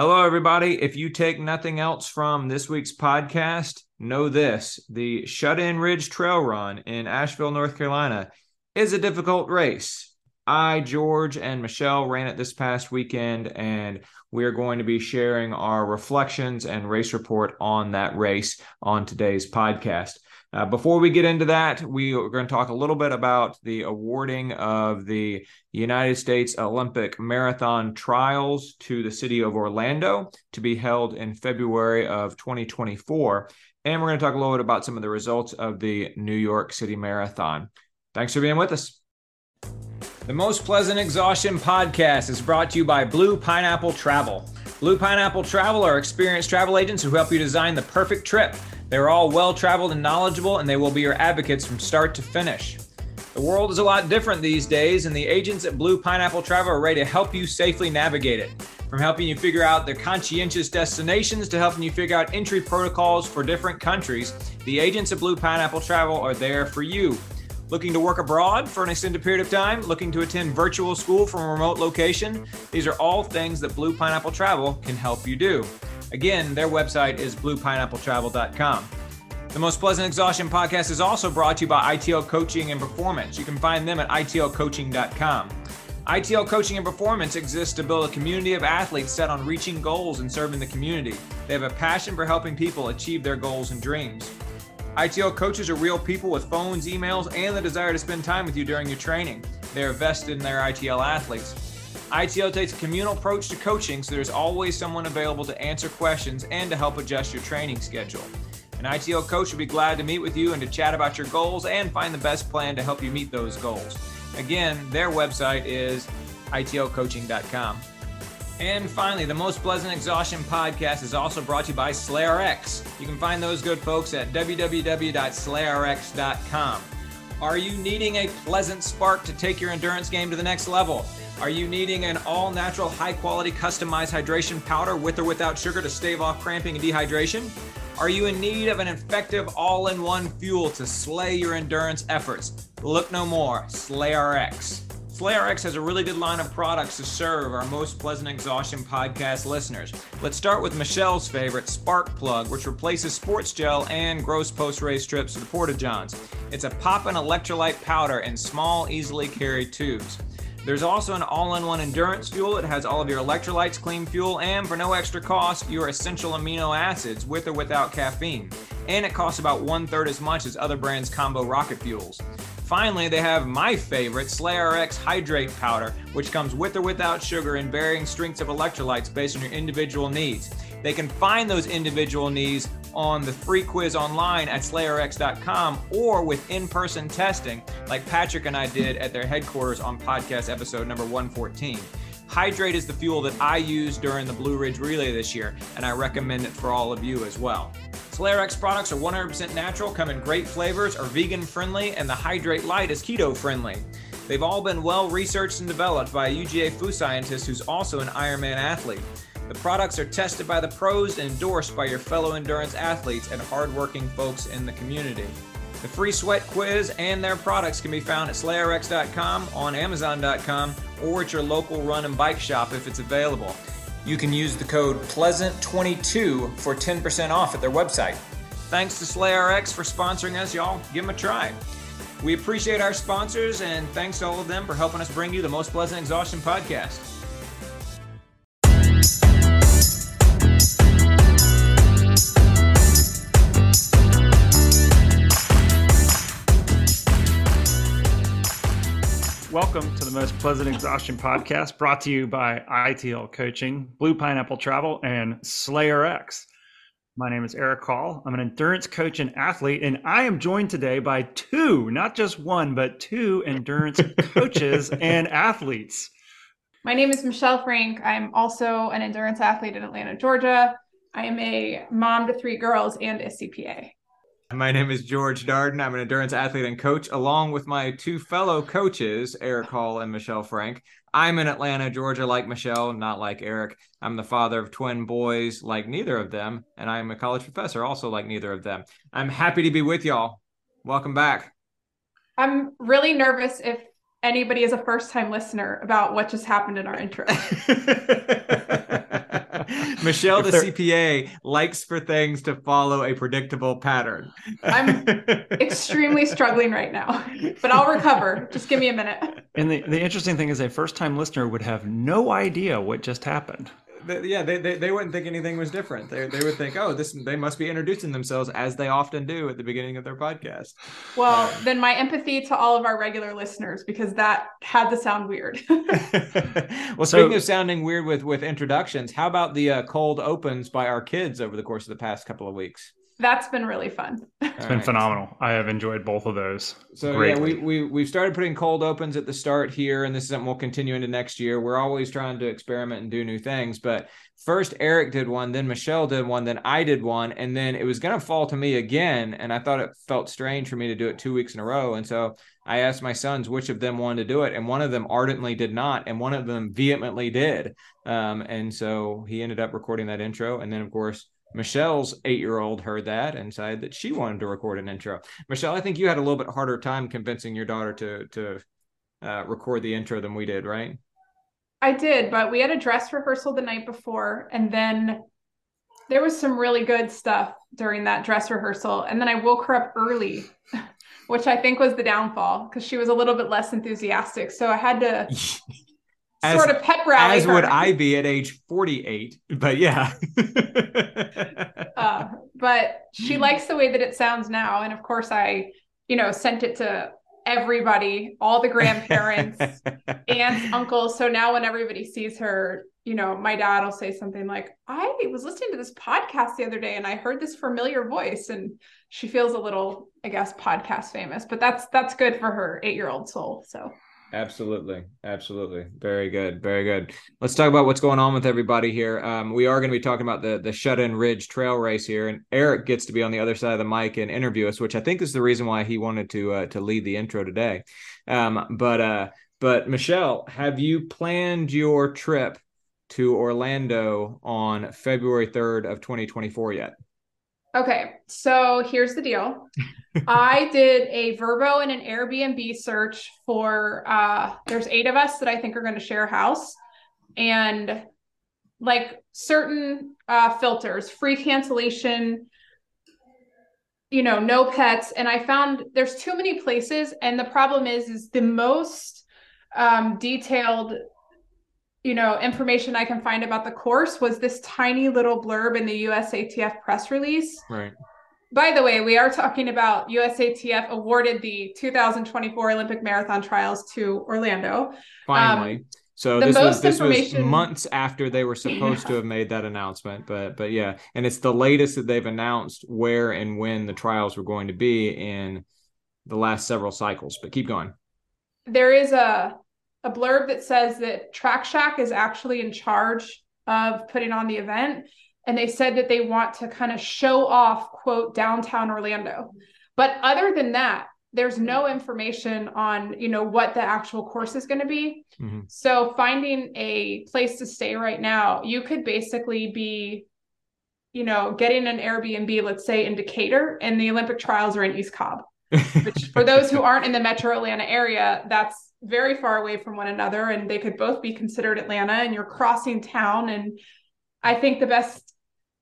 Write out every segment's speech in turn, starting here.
Hello, everybody. If you take nothing else from this week's podcast, know this the Shut In Ridge Trail Run in Asheville, North Carolina is a difficult race. I, George, and Michelle ran it this past weekend, and we are going to be sharing our reflections and race report on that race on today's podcast. Uh, before we get into that, we are going to talk a little bit about the awarding of the United States Olympic Marathon Trials to the city of Orlando to be held in February of 2024. And we're going to talk a little bit about some of the results of the New York City Marathon. Thanks for being with us. The Most Pleasant Exhaustion podcast is brought to you by Blue Pineapple Travel. Blue Pineapple Travel are experienced travel agents who help you design the perfect trip. They're all well traveled and knowledgeable, and they will be your advocates from start to finish. The world is a lot different these days, and the agents at Blue Pineapple Travel are ready to help you safely navigate it. From helping you figure out their conscientious destinations to helping you figure out entry protocols for different countries, the agents at Blue Pineapple Travel are there for you. Looking to work abroad for an extended period of time? Looking to attend virtual school from a remote location? These are all things that Blue Pineapple Travel can help you do. Again, their website is bluepineappletravel.com. The Most Pleasant Exhaustion podcast is also brought to you by ITL Coaching and Performance. You can find them at itlcoaching.com. ITL Coaching and Performance exists to build a community of athletes set on reaching goals and serving the community. They have a passion for helping people achieve their goals and dreams. ITL coaches are real people with phones, emails, and the desire to spend time with you during your training. They are vested in their ITL athletes. ITL takes a communal approach to coaching, so there's always someone available to answer questions and to help adjust your training schedule. An ITL coach will be glad to meet with you and to chat about your goals and find the best plan to help you meet those goals. Again, their website is itlcoaching.com. And finally, the Most Pleasant Exhaustion podcast is also brought to you by SlayRx. You can find those good folks at www.slayrx.com. Are you needing a pleasant spark to take your endurance game to the next level? Are you needing an all natural, high quality, customized hydration powder with or without sugar to stave off cramping and dehydration? Are you in need of an effective all in one fuel to slay your endurance efforts? Look no more, SlayRx. SlayRx has a really good line of products to serve our most pleasant exhaustion podcast listeners. Let's start with Michelle's favorite, Spark Plug, which replaces sports gel and gross post race trips to the Porta Johns. It's a poppin' electrolyte powder in small, easily carried tubes. There's also an all in one endurance fuel. It has all of your electrolytes, clean fuel, and for no extra cost, your essential amino acids with or without caffeine. And it costs about one third as much as other brands' combo rocket fuels. Finally, they have my favorite, SlayRx Hydrate Powder, which comes with or without sugar and varying strengths of electrolytes based on your individual needs. They can find those individual needs on the free quiz online at slayrx.com or with in person testing, like Patrick and I did at their headquarters on podcast episode number 114. Hydrate is the fuel that I used during the Blue Ridge Relay this year, and I recommend it for all of you as well. SlayRx products are 100% natural, come in great flavors, are vegan friendly, and the Hydrate Light is keto friendly. They've all been well researched and developed by a UGA food scientist who's also an Ironman athlete. The products are tested by the pros and endorsed by your fellow endurance athletes and hardworking folks in the community. The free sweat quiz and their products can be found at slayrx.com, on amazon.com, or at your local run and bike shop if it's available. You can use the code PLEASANT22 for 10% off at their website. Thanks to SlayRx for sponsoring us, y'all. Give them a try. We appreciate our sponsors and thanks to all of them for helping us bring you the Most Pleasant Exhaustion podcast. Welcome to the Most Pleasant Exhaustion podcast brought to you by ITL Coaching, Blue Pineapple Travel, and SlayRx. My name is Eric Hall. I'm an endurance coach and athlete, and I am joined today by two, not just one, but two endurance coaches and athletes. My name is Michelle Frank. I'm also an endurance athlete in Atlanta, Georgia. I am a mom to three girls and a CPA. My name is George Darden. I'm an endurance athlete and coach, along with my two fellow coaches, Eric Hall and Michelle Frank. I'm in Atlanta, Georgia, like Michelle, not like Eric. I'm the father of twin boys, like neither of them, and I'm a college professor, also like neither of them. I'm happy to be with y'all. Welcome back. I'm really nervous if anybody is a first time listener about what just happened in our intro. Michelle, the CPA, likes for things to follow a predictable pattern. I'm extremely struggling right now, but I'll recover. Just give me a minute. And the, the interesting thing is, a first time listener would have no idea what just happened yeah, they, they, they wouldn't think anything was different. They, they would think, oh, this they must be introducing themselves as they often do at the beginning of their podcast. Well, then my empathy to all of our regular listeners because that had to sound weird. well, speaking so, of sounding weird with with introductions, how about the uh, cold opens by our kids over the course of the past couple of weeks? That's been really fun. It's All been right. phenomenal. I have enjoyed both of those. So greatly. yeah, we we we've started putting cold opens at the start here, and this is something we'll continue into next year. We're always trying to experiment and do new things. But first, Eric did one, then Michelle did one, then I did one, and then it was going to fall to me again. And I thought it felt strange for me to do it two weeks in a row, and so I asked my sons which of them wanted to do it, and one of them ardently did not, and one of them vehemently did. Um, and so he ended up recording that intro, and then of course Michelle's eight year old heard that and said that she wanted to record an intro. Michelle, I think you had a little bit harder time convincing your daughter to to uh, record the intro than we did, right? I did, but we had a dress rehearsal the night before, and then there was some really good stuff during that dress rehearsal. And then I woke her up early, which I think was the downfall because she was a little bit less enthusiastic. So I had to as, sort of pep rally. As her. would I be at age 48. But yeah. uh, but she likes the way that it sounds now. And of course, I, you know, sent it to everybody, all the grandparents, aunts, uncles. So now when everybody sees her, you know, my dad will say something like, I was listening to this podcast the other day and I heard this familiar voice. And she feels a little, I guess, podcast famous, but that's that's good for her eight-year-old soul. So Absolutely. Absolutely. Very good. Very good. Let's talk about what's going on with everybody here. Um, we are going to be talking about the the Shut In Ridge Trail Race here, and Eric gets to be on the other side of the mic and interview us, which I think is the reason why he wanted to uh, to lead the intro today. Um, but uh, but Michelle, have you planned your trip to Orlando on February third of 2024 yet? Okay, so here's the deal. I did a Vrbo and an Airbnb search for uh there's eight of us that I think are going to share a house. And like certain uh filters, free cancellation, you know, no pets. And I found there's too many places. And the problem is is the most um detailed you know information i can find about the course was this tiny little blurb in the usatf press release right by the way we are talking about usatf awarded the 2024 olympic marathon trials to orlando finally um, so this was this was months after they were supposed yeah. to have made that announcement, but but yeah, and it's the latest that they've announced where and when the trials were going to be in the last several cycles. But keep going. There is a a blurb that says that Track Shack is actually in charge of putting on the event. And they said that they want to kind of show off, quote, downtown Orlando. But other than that, there's no information on, you know, what the actual course is going to be. Mm-hmm. So finding a place to stay right now, you could basically be, you know, getting an Airbnb, let's say in Decatur, and the Olympic trials are in East Cobb. Which for those who aren't in the metro Atlanta area, that's very far away from one another and they could both be considered Atlanta and you're crossing town and I think the best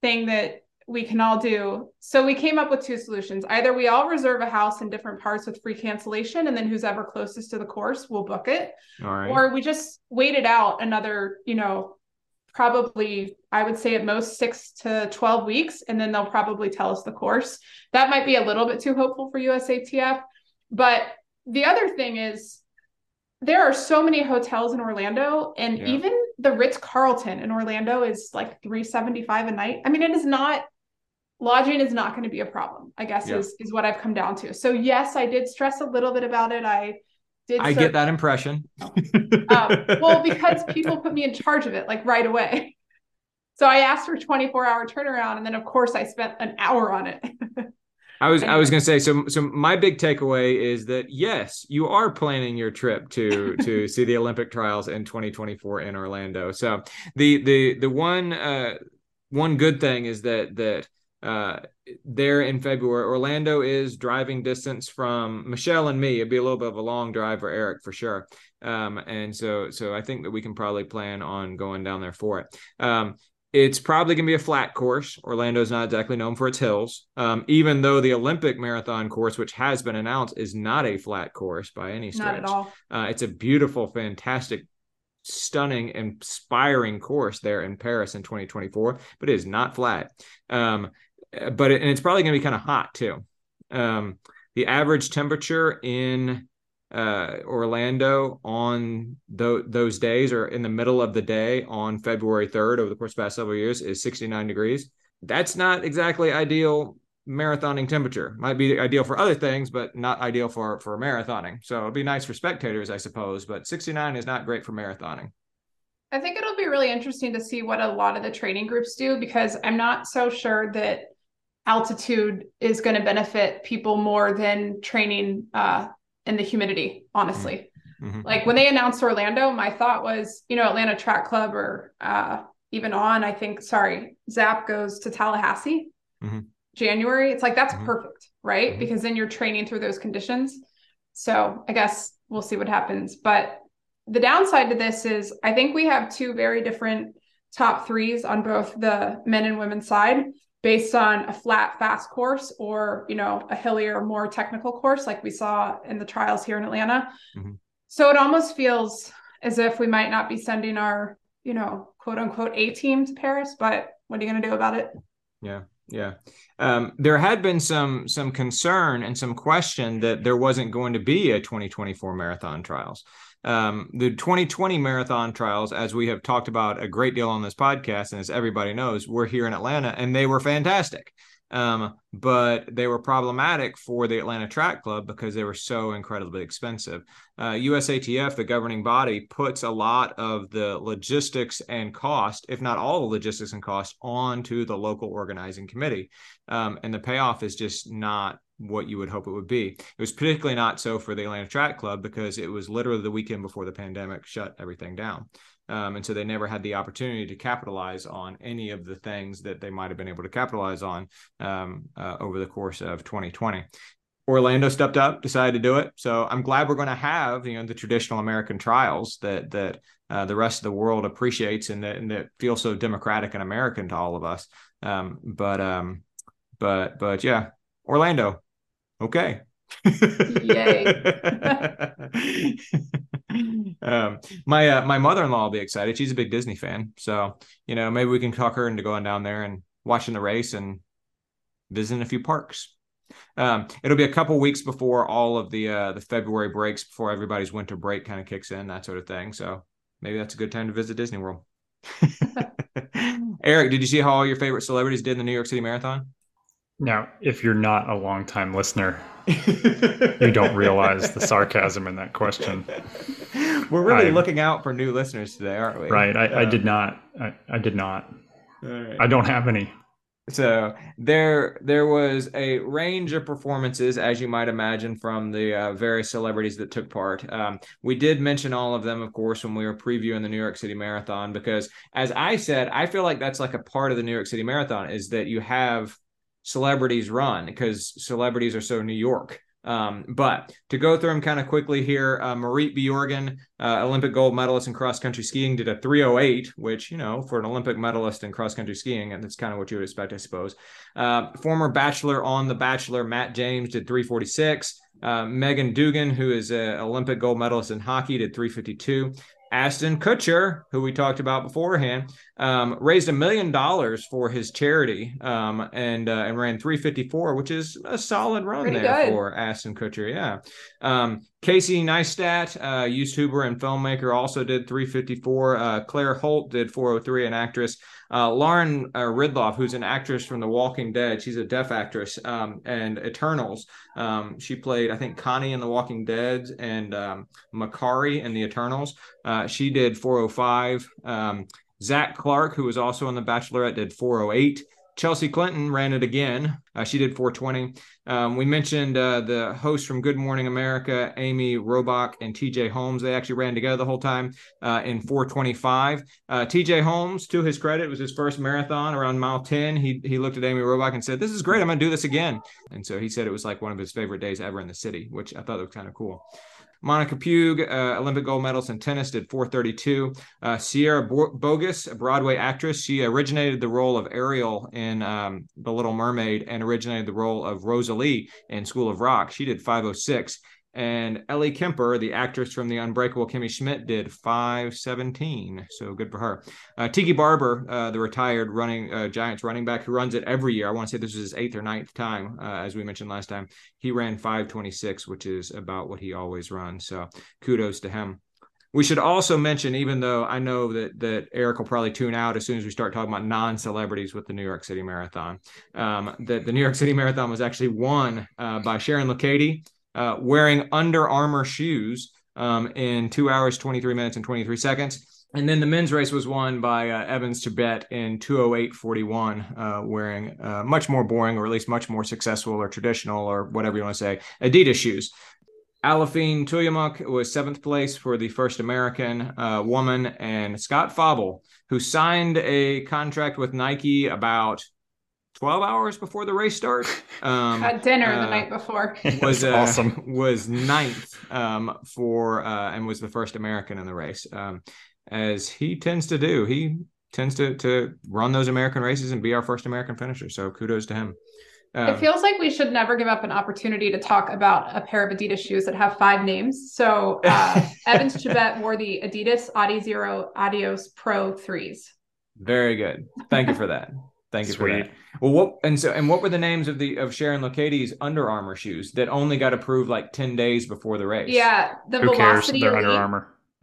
thing that we can all do. So we came up with two solutions. Either we all reserve a house in different parts with free cancellation and then who's ever closest to the course will book it. Or we just wait it out another, you know, probably I would say at most 6 to 12 weeks and then they'll probably tell us the course. That might be a little bit too hopeful for USATF, but the other thing is there are so many hotels in Orlando, and yeah. even the Ritz Carlton in Orlando is like 375 a night. I mean, it is not lodging is not going to be a problem, I guess yeah. is is what I've come down to. So yes, I did stress a little bit about it. I did I get that impression. um, well, because people put me in charge of it like right away. So I asked for 24 hour turnaround, and then of course I spent an hour on it. I was I was gonna say so so my big takeaway is that yes you are planning your trip to to see the Olympic trials in 2024 in Orlando. So the the the one uh one good thing is that that uh there in February Orlando is driving distance from Michelle and me. It'd be a little bit of a long drive for Eric for sure. Um and so so I think that we can probably plan on going down there for it. Um it's probably going to be a flat course. Orlando's not exactly known for its hills, um, even though the Olympic marathon course, which has been announced, is not a flat course by any stretch. Not at all. Uh, it's a beautiful, fantastic, stunning, inspiring course there in Paris in 2024, but it is not flat. Um, but it, and it's probably going to be kind of hot too. Um, the average temperature in uh, Orlando on th- those days or in the middle of the day on February 3rd over the course of the past several years is 69 degrees. That's not exactly ideal marathoning temperature. Might be ideal for other things, but not ideal for for marathoning. So it'd be nice for spectators, I suppose, but 69 is not great for marathoning. I think it'll be really interesting to see what a lot of the training groups do because I'm not so sure that altitude is going to benefit people more than training uh, in the humidity, honestly. Mm-hmm. Like when they announced Orlando, my thought was, you know, Atlanta Track Club or uh, even on, I think, sorry, Zap goes to Tallahassee mm-hmm. January. It's like that's mm-hmm. perfect, right? Mm-hmm. Because then you're training through those conditions. So I guess we'll see what happens. But the downside to this is I think we have two very different top threes on both the men and women's side based on a flat fast course or you know a hillier more technical course like we saw in the trials here in atlanta. Mm-hmm. so it almost feels as if we might not be sending our you know quote unquote a team to paris but what are you going to do about it? Yeah yeah. Um, there had been some some concern and some question that there wasn't going to be a 2024 marathon trials um, the 2020 marathon trials, as we have talked about a great deal on this podcast, and as everybody knows, we're here in Atlanta, and they were fantastic. Um, but they were problematic for the Atlanta Track Club because they were so incredibly expensive. Uh, USATF, the governing body, puts a lot of the logistics and cost, if not all the logistics and cost, onto the local organizing committee. Um, and the payoff is just not what you would hope it would be. It was particularly not so for the Atlanta Track Club because it was literally the weekend before the pandemic shut everything down. Um, and so they never had the opportunity to capitalize on any of the things that they might have been able to capitalize on um, uh, over the course of 2020. Orlando stepped up, decided to do it. So I'm glad we're going to have you know the traditional American trials that that uh, the rest of the world appreciates and that and that feel so democratic and American to all of us. Um, but um, but but yeah, Orlando, okay. Yay. um, my uh, my mother in law will be excited. She's a big Disney fan, so you know maybe we can talk her into going down there and watching the race and visiting a few parks. Um, it'll be a couple weeks before all of the uh, the February breaks, before everybody's winter break kind of kicks in, that sort of thing. So maybe that's a good time to visit Disney World. Eric, did you see how all your favorite celebrities did in the New York City Marathon? Now, if you're not a longtime listener, you don't realize the sarcasm in that question. We're really I, looking out for new listeners today, aren't we? Right. I, uh, I did not. I, I did not. Right. I don't have any. So there, there was a range of performances, as you might imagine, from the uh, various celebrities that took part. Um, we did mention all of them, of course, when we were previewing the New York City Marathon, because as I said, I feel like that's like a part of the New York City Marathon is that you have celebrities run because celebrities are so New York. Um, but to go through them kind of quickly here, uh, Marit Bjorgen, uh, Olympic gold medalist in cross country skiing, did a 308, which, you know, for an Olympic medalist in cross country skiing, and that's kind of what you would expect, I suppose. Uh, former Bachelor on The Bachelor, Matt James, did 346. Uh, Meghan Duggan, who is an Olympic gold medalist in hockey, did 352. Ashton Kutcher, who we talked about beforehand, um, raised a million dollars for his charity um, and uh, and ran 354, which is a solid run Pretty there good. for Ashton Kutcher. Yeah. Um, Casey Neistat, uh, YouTuber and filmmaker, also did 354. Uh, Claire Holt did 403, an actress. Uh, Lauren uh, Ridloff, who's an actress from The Walking Dead, she's a deaf actress, um, and Eternals. Um, she played, I think, Connie in The Walking Dead and um, Makkari in The Eternals. Uh, she did 405. Um, Zach Clark, who was also on The Bachelorette, did 408. Chelsea Clinton ran it again. Uh, she did 420. Um, we mentioned uh, the host from Good Morning America, Amy Robach and TJ Holmes. They actually ran together the whole time uh, in 425. Uh, TJ Holmes, to his credit, was his first marathon around mile 10. He, he looked at Amy Robach and said, This is great. I'm going to do this again. And so he said it was like one of his favorite days ever in the city, which I thought was kind of cool. Monica Puig, uh, Olympic gold medalist in tennis, did 432. Uh, Sierra Boggess, a Broadway actress, she originated the role of Ariel in um, The Little Mermaid and originated the role of Rosalie in School of Rock. She did 506. And Ellie Kemper, the actress from The Unbreakable Kimmy Schmidt, did 517. So good for her. Uh, Tiki Barber, uh, the retired running uh, Giants running back who runs it every year. I want to say this is his eighth or ninth time, uh, as we mentioned last time. He ran 526, which is about what he always runs. So kudos to him. We should also mention, even though I know that that Eric will probably tune out as soon as we start talking about non-celebrities with the New York City Marathon, um, that the New York City Marathon was actually won uh, by Sharon Lokedi uh, wearing Under Armour shoes um, in two hours, 23 minutes, and 23 seconds. And then the men's race was won by uh, Evans Chebet in 208.41, uh, wearing uh, much more boring, or at least much more successful or traditional, or whatever you want to say, Adidas shoes. Aliphine Tuliamuk was seventh place for the first American uh, woman, and Scott Fauble, who signed a contract with Nike about 12 hours before the race starts. Um, Had dinner uh, the night before. Was uh, awesome. Was ninth um, for uh, and was the first American in the race, um, as he tends to do. He tends to to run those American races and be our first American finisher. So kudos to him. Um, it feels like we should never give up an opportunity to talk about a pair of Adidas shoes that have five names. So uh, Evans Chebet wore the Adidas Adizero Adios Pro threes. Very good. Thank you for that. Thank you for that. Well, what and so and what were the names of the of Sharon Lokedi's Under Armour shoes that only got approved like ten days before the race? Yeah, the Who Velocity. Cares? They're Under Armour.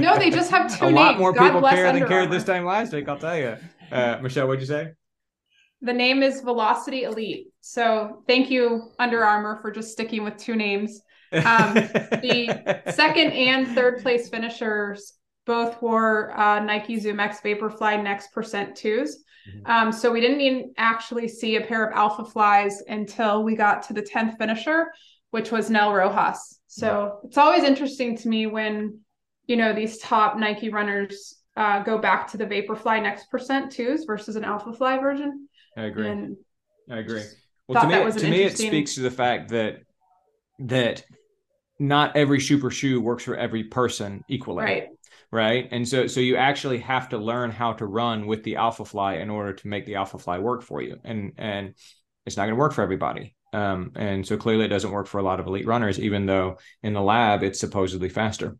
no, they just have two A names. lot more God people care Under than cared this time last week. I'll tell you. Uh, Michelle, what'd you say? The name is Velocity Elite. So thank you, Under Armour, for just sticking with two names. Um, the second and third place finishers both wore uh, Nike Zoom X Vaporfly Next Percent twos. Mm-hmm. Um, so we didn't even actually see a pair of Alpha Flies until we got to the 10th finisher, which was Nell Rojas. So yeah. it's always interesting to me when, you know, these top Nike runners uh, go back to the Vaporfly Next Percent twos versus an Alpha Fly version. I agree. And I agree. Well, to me, to me, it speaks to the fact that that not every super shoe works for every person equally. Right right? And so so you actually have to learn how to run with the alpha fly in order to make the alpha fly work for you. And and it's not going to work for everybody. Um, and so clearly it doesn't work for a lot of elite runners even though in the lab it's supposedly faster.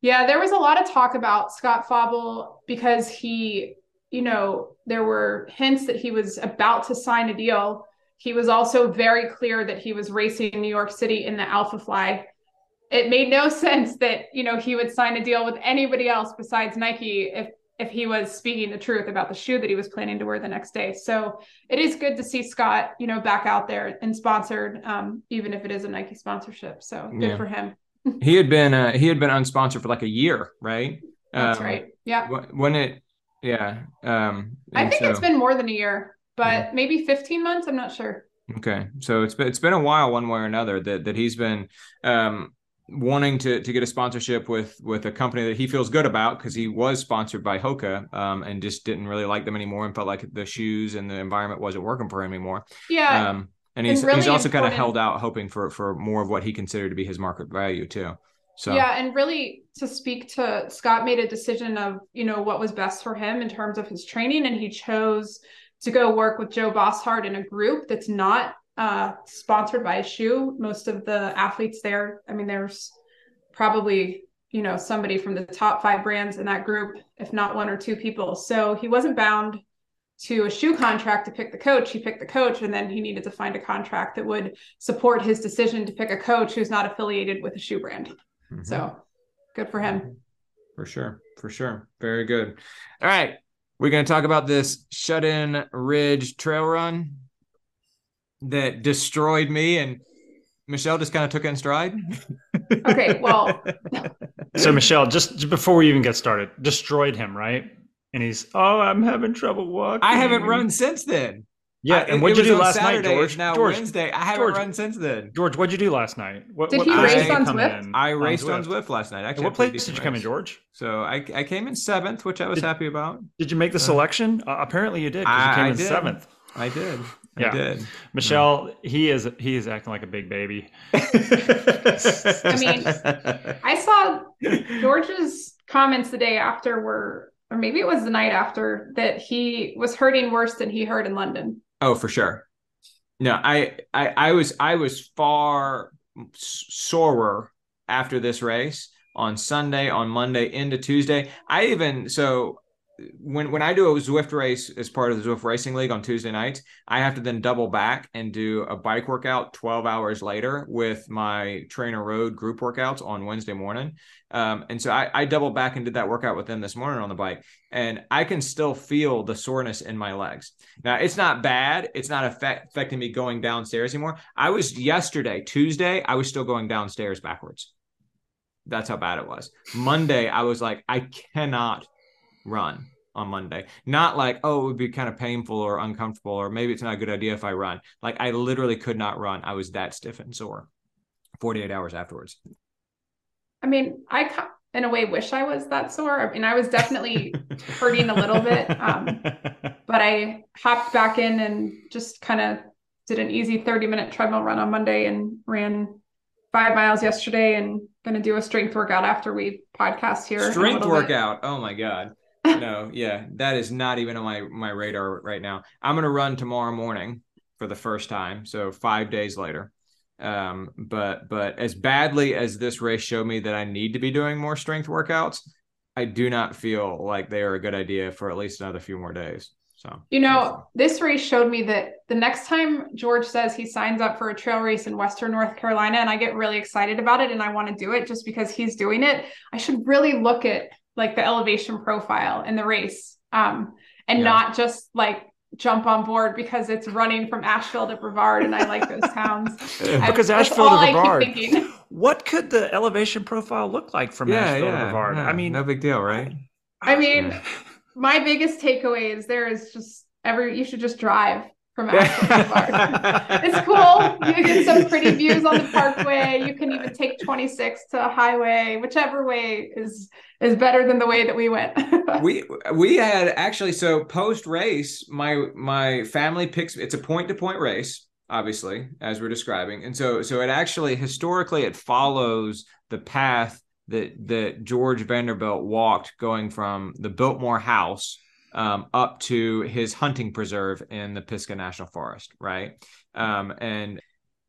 Yeah there was a lot of talk about scott fauble because he you know there were hints that he was about to sign a deal. He was also very clear that he was racing in new york city in the alpha fly it made no sense that you know he would sign a deal with anybody else besides Nike if if he was speaking the truth about the shoe that he was planning to wear the next day. So it is good to see Scott, you know, back out there and sponsored, um, even if it is a Nike sponsorship. So good yeah. for him. he had been uh, he had been unsponsored for like a year, right? That's um, right. Yeah. When it, yeah. Um, I think so, it's been more than a year, but yeah. maybe 15 months. I'm not sure. Okay, so it's been it's been a while, one way or another, that that he's been um, wanting to to get a sponsorship with with a company that he feels good about because he was sponsored by Hoka um, and just didn't really like them anymore and felt like the shoes and the environment wasn't working for him anymore. Yeah. Um, and he's and really he's also kind of held out hoping for for more of what he considered to be his market value too. So yeah, and really to speak to Scott made a decision of you know what was best for him in terms of his training, and he chose to go work with Joe Bosshard in a group that's not uh, sponsored by a shoe. Most of the athletes there, I mean, there's probably you know somebody from the top five brands in that group, if not one or two people. So he wasn't bound to a shoe contract to pick the coach. He picked the coach, and then he needed to find a contract that would support his decision to pick a coach who's not affiliated with a shoe brand. Mm-hmm. So good for him. For sure. For sure. Very good. All right. We're going to talk about this shut in ridge trail run that destroyed me and Michelle just kind of took it in stride. okay, well. so Michelle, just before we even get started, destroyed him, right? And he's, oh, I'm having trouble walking. I haven't run since then. Yeah, I, and what'd you do last Saturday, night, George? now George, Wednesday. I haven't George, run since then. George, what'd you do last night? What, did what he race on Zwift? I raced on Zwift, last night. Actually, what place did you come in, George? So I, I came in seventh, which I was did, happy about. Did you make the uh, selection? Uh, apparently you did because you came I in did. seventh. I did. Yeah. I did. Michelle, he is he is acting like a big baby. I mean, I saw George's comments the day after were, or maybe it was the night after, that he was hurting worse than he hurt in London. Oh, for sure. No, I, I, I was, I was far sorer after this race on Sunday, on Monday, into Tuesday. I even so when when I do a Zwift race as part of the Zwift Racing League on Tuesday nights, I have to then double back and do a bike workout 12 hours later with my TrainerRoad group workouts on Wednesday morning. Um, and so I, I double back and did that workout with them this morning on the bike, and I can still feel the soreness in my legs. Now it's not bad; it's not affect, affecting me going downstairs anymore. I was yesterday, Tuesday, I was still going downstairs backwards. That's how bad it was. Monday, I was like, I cannot run on Monday. Not like, oh, it would be kind of painful or uncomfortable, or maybe it's not a good idea if I run. Like I literally could not run. I was that stiff and sore 48 hours afterwards. I mean, I in a way wish I was that sore. I mean, I was definitely hurting a little bit. Um, but I hopped back in and just kind of did an easy 30 minute treadmill run on Monday and ran five miles yesterday and going to do a strength workout after we podcast here. Strength workout. Bit. Oh my God no, yeah, that is not even on my my radar right now. I'm gonna run tomorrow morning for the first time, so five days later. Um, but but as badly as this race showed me that I need to be doing more strength workouts, I do not feel like they are a good idea for at least another few more days. So you know, this race showed me that the next time George says he signs up for a trail race in Western North Carolina, and I get really excited about it and I want to do it just because he's doing it, I should really look at like the elevation profile in the race um, and yeah. not just like jump on board because it's running from Asheville to Brevard and I like those towns. because I, Asheville to Brevard. What could the elevation profile look like from yeah, Asheville yeah, to Brevard? I mean, no big deal, right? I mean, my biggest takeaway is there is just every you should just drive from Ashland Park. it's cool. You get some pretty views on the parkway. You can even take 26 to a highway, whichever way is is better than the way that we went. we we had actually so post race, my my family picks it's a point to point race, obviously, as we're describing. And so so it actually historically it follows the path that that George Vanderbilt walked going from the Biltmore house um, up to his hunting preserve in the Pisgah National Forest, right? Um, and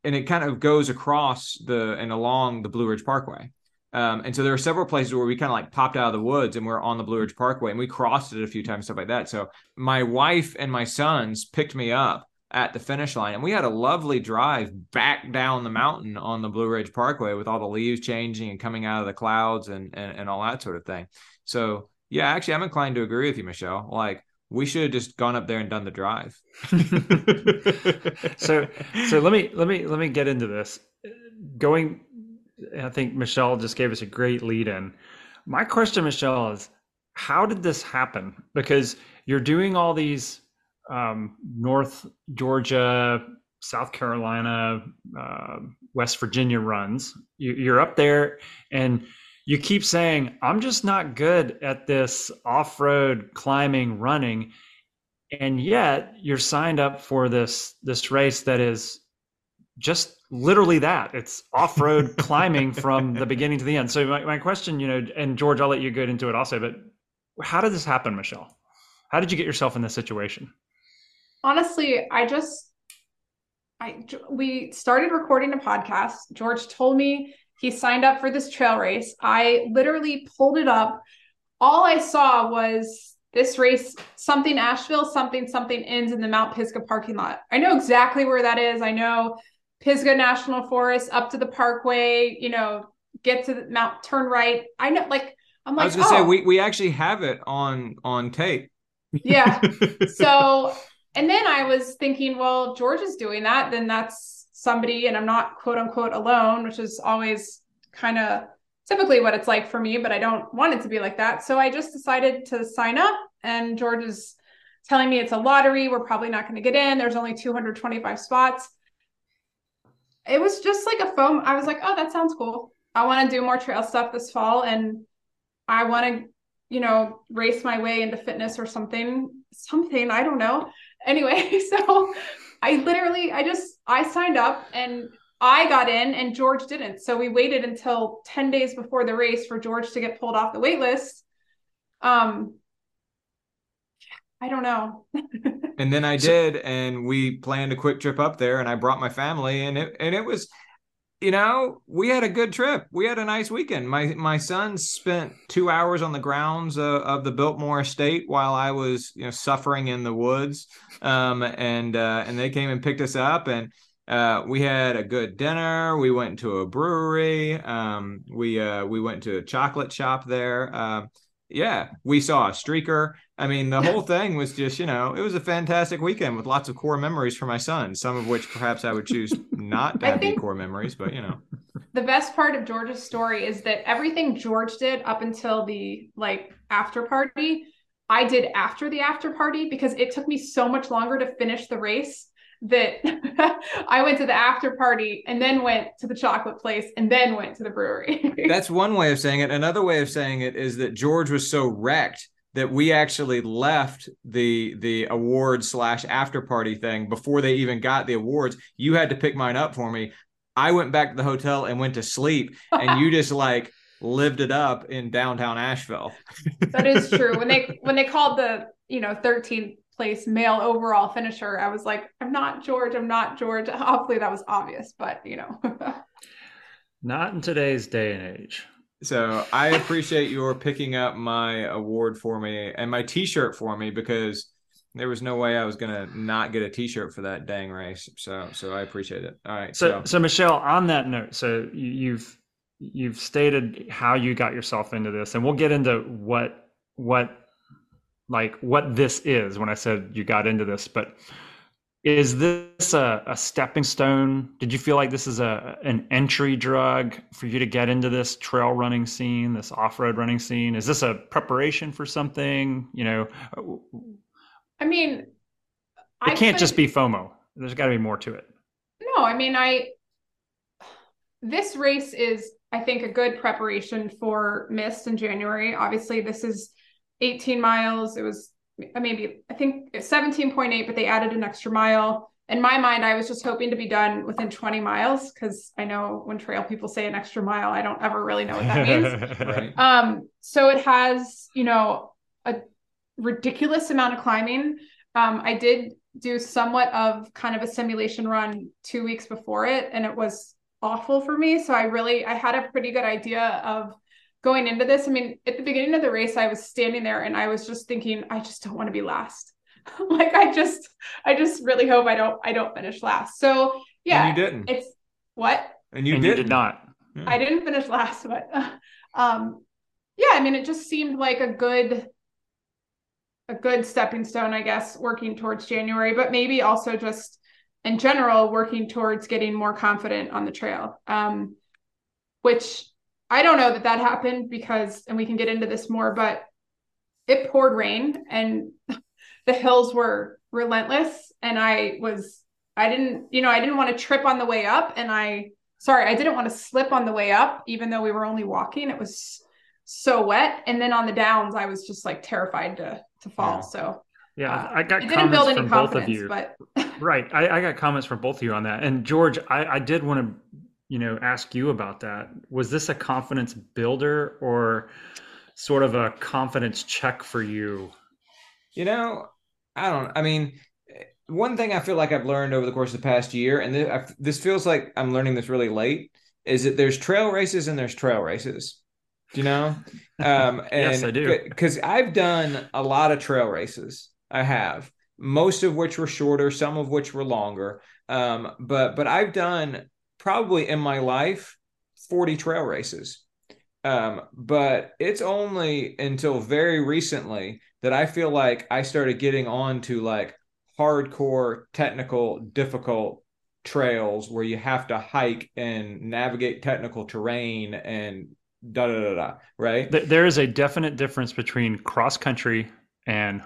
and it kind of goes across the and along the Blue Ridge Parkway. Um, and so there are several places where we kind of like popped out of the woods and we're on the Blue Ridge Parkway and we crossed it a few times, stuff like that. So my wife and my sons picked me up at the finish line and we had a lovely drive back down the mountain on the Blue Ridge Parkway with all the leaves changing and coming out of the clouds and, and, and all that sort of thing. So yeah, actually, I'm inclined to agree with you, Michelle. Like, we should have just gone up there and done the drive. so, so let me let me let me get into this. Going, I think Michelle just gave us a great lead in. My question, Michelle, is how did this happen? Because you're doing all these um, North Georgia, South Carolina, uh, West Virginia runs. You, you're up there and you keep saying, I'm just not good at this off road climbing, running. And yet you're signed up for this this race that is just literally that. It's off road climbing from the beginning to the end. So my, my question, you know, and George, I'll let you get into it also, but how did this happen, Michelle? How did you get yourself in this situation? Honestly, I just I we started recording a podcast. George told me he signed up for this trail race. I literally pulled it up. All I saw was this race, something Asheville, something, something ends in the Mount Pisgah parking lot. I know exactly where that is. I know Pisgah National Forest up to the parkway, you know, get to the Mount, turn right. I know, like, I'm like, I was gonna oh. say we we actually have it on on tape. Yeah. so and then I was thinking, well, George is doing that, then that's somebody and I'm not quote unquote alone, which is always kind of typically what it's like for me, but I don't want it to be like that. So I just decided to sign up and George is telling me it's a lottery. We're probably not going to get in. There's only 225 spots. It was just like a foam. I was like, oh, that sounds cool. I want to do more trail stuff this fall and I want to, you know, race my way into fitness or something, something, I don't know. Anyway, so I literally, I just, I signed up and I got in and George didn't. So we waited until 10 days before the race for George to get pulled off the wait list. Um, I don't know. and then I did, and we planned a quick trip up there, and I brought my family, and it and it was, you know, we had a good trip. We had a nice weekend. My my son spent two hours on the grounds uh, of the Biltmore Estate while I was, you know, suffering in the woods, um, and uh, and they came and picked us up, and uh, we had a good dinner. We went to a brewery. Um, we uh, we went to a chocolate shop there. Uh, yeah, we saw a streaker. I mean, the whole thing was just, you know, it was a fantastic weekend with lots of core memories for my son, some of which perhaps I would choose not to have be core memories, but you know. The best part of George's story is that everything George did up until the like after party, I did after the after party because it took me so much longer to finish the race that I went to the after party and then went to the chocolate place and then went to the brewery. That's one way of saying it. Another way of saying it is that George was so wrecked that we actually left the the award slash after party thing before they even got the awards. You had to pick mine up for me. I went back to the hotel and went to sleep, and you just like lived it up in downtown Asheville. that is true. When they when they called the you know 13th place male overall finisher, I was like, I'm not George. I'm not George. Hopefully that was obvious, but you know. not in today's day and age. So I appreciate your picking up my award for me and my T-shirt for me because there was no way I was gonna not get a T-shirt for that dang race. So so I appreciate it. All right. So so, so Michelle, on that note, so you've you've stated how you got yourself into this, and we'll get into what what like what this is when I said you got into this, but is this a, a, stepping stone? Did you feel like this is a an entry drug for you to get into this trail running scene, this off road running scene? Is this a preparation for something? You know, I mean, it I can't could, just be FOMO. There's got to be more to it. No, I mean, I this race is, I think, a good preparation for Mist in January. Obviously, this is 18 miles. It was maybe I think 17.8, but they added an extra mile. In my mind, I was just hoping to be done within 20 miles because I know when trail people say an extra mile, I don't ever really know what that means. right. Um, so it has, you know, a ridiculous amount of climbing. Um, I did do somewhat of kind of a simulation run two weeks before it, and it was awful for me. So I really I had a pretty good idea of going into this, I mean, at the beginning of the race, I was standing there and I was just thinking, I just don't want to be last. like I just, I just really hope I don't, I don't finish last. So yeah, and you didn't. It's what? And you, and you did not. Yeah. I didn't finish last, but um, yeah, I mean, it just seemed like a good, a good stepping stone, I guess, working towards January, but maybe also just in general working towards getting more confident on the trail. Um, which I don't know that that happened because, and we can get into this more, but it poured rain and the hills were relentless. And I was, I didn't, you know, I didn't want to trip on the way up. And I, sorry, I didn't want to slip on the way up, even though we were only walking. It was so wet. And then on the downs, I was just like terrified to, to fall. Yeah. So, yeah, uh, I got comments from both of you. But right, I, I, got comments from both of you on that. And George, I, I did want to you know ask you about that. Was this a confidence builder or sort of a confidence check for you? You know i don't i mean one thing i feel like i've learned over the course of the past year and this feels like i'm learning this really late is that there's trail races and there's trail races do you know? Um and yes i do. because i've done a lot of trail races. I have. Most of which were shorter some of which were longer. Um but but i've done probably in my life 40 trail races. Um, but it's only until very recently that I feel like I started getting on to like hardcore, technical, difficult trails where you have to hike and navigate technical terrain and da da da da. Right. There is a definite difference between cross country and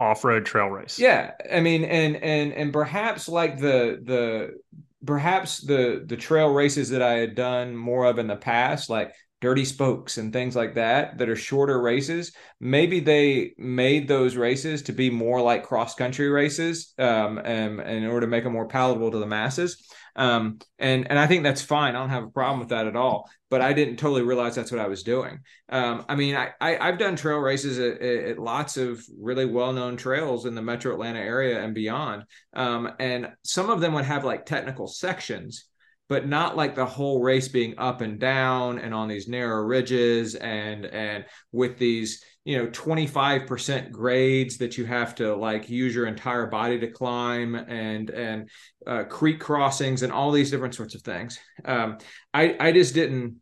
off-road trail race. Yeah, I mean, and and and perhaps like the the perhaps the the trail races that I had done more of in the past, like dirty spokes and things like that that are shorter races maybe they made those races to be more like cross country races um, and, and in order to make them more palatable to the masses um, and and I think that's fine. I don't have a problem with that at all. But I didn't totally realize that's what I was doing. Um, I mean, I, I have done trail races at, at, lots of really well known trails in the Metro Atlanta area and beyond. Um, and some of them would have like technical sections but not like the whole race being up and down and on these narrow ridges and and with these you know 25% grades that you have to like use your entire body to climb and and uh, creek crossings and all these different sorts of things. Um, i i just didn't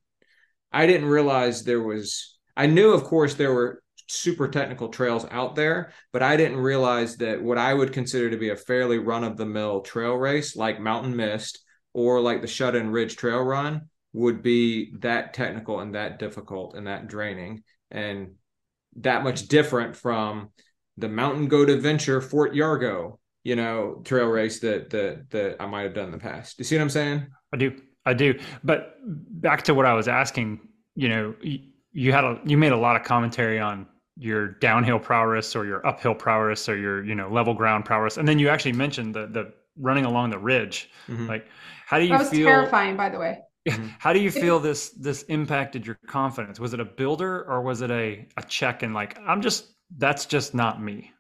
i didn't realize there was i knew of course there were super technical trails out there but i didn't realize that what i would consider to be a fairly run of the mill trail race like mountain mist or like the shut in ridge trail run would be that technical and that difficult and that draining. And that much different from the mountain goat adventure fort yargo you know trail race that that that i might have done in the past Do you see what i'm saying i do i do but back to what i was asking you know you, you had a you made a lot of commentary on your downhill prowess or your uphill prowess or your you know level ground prowess and then you actually mentioned the the running along the ridge mm-hmm. like how do you that was feel? Terrifying, by the way. Mm-hmm. How do you feel this this impacted your confidence? Was it a builder or was it a a check and like I'm just that's just not me?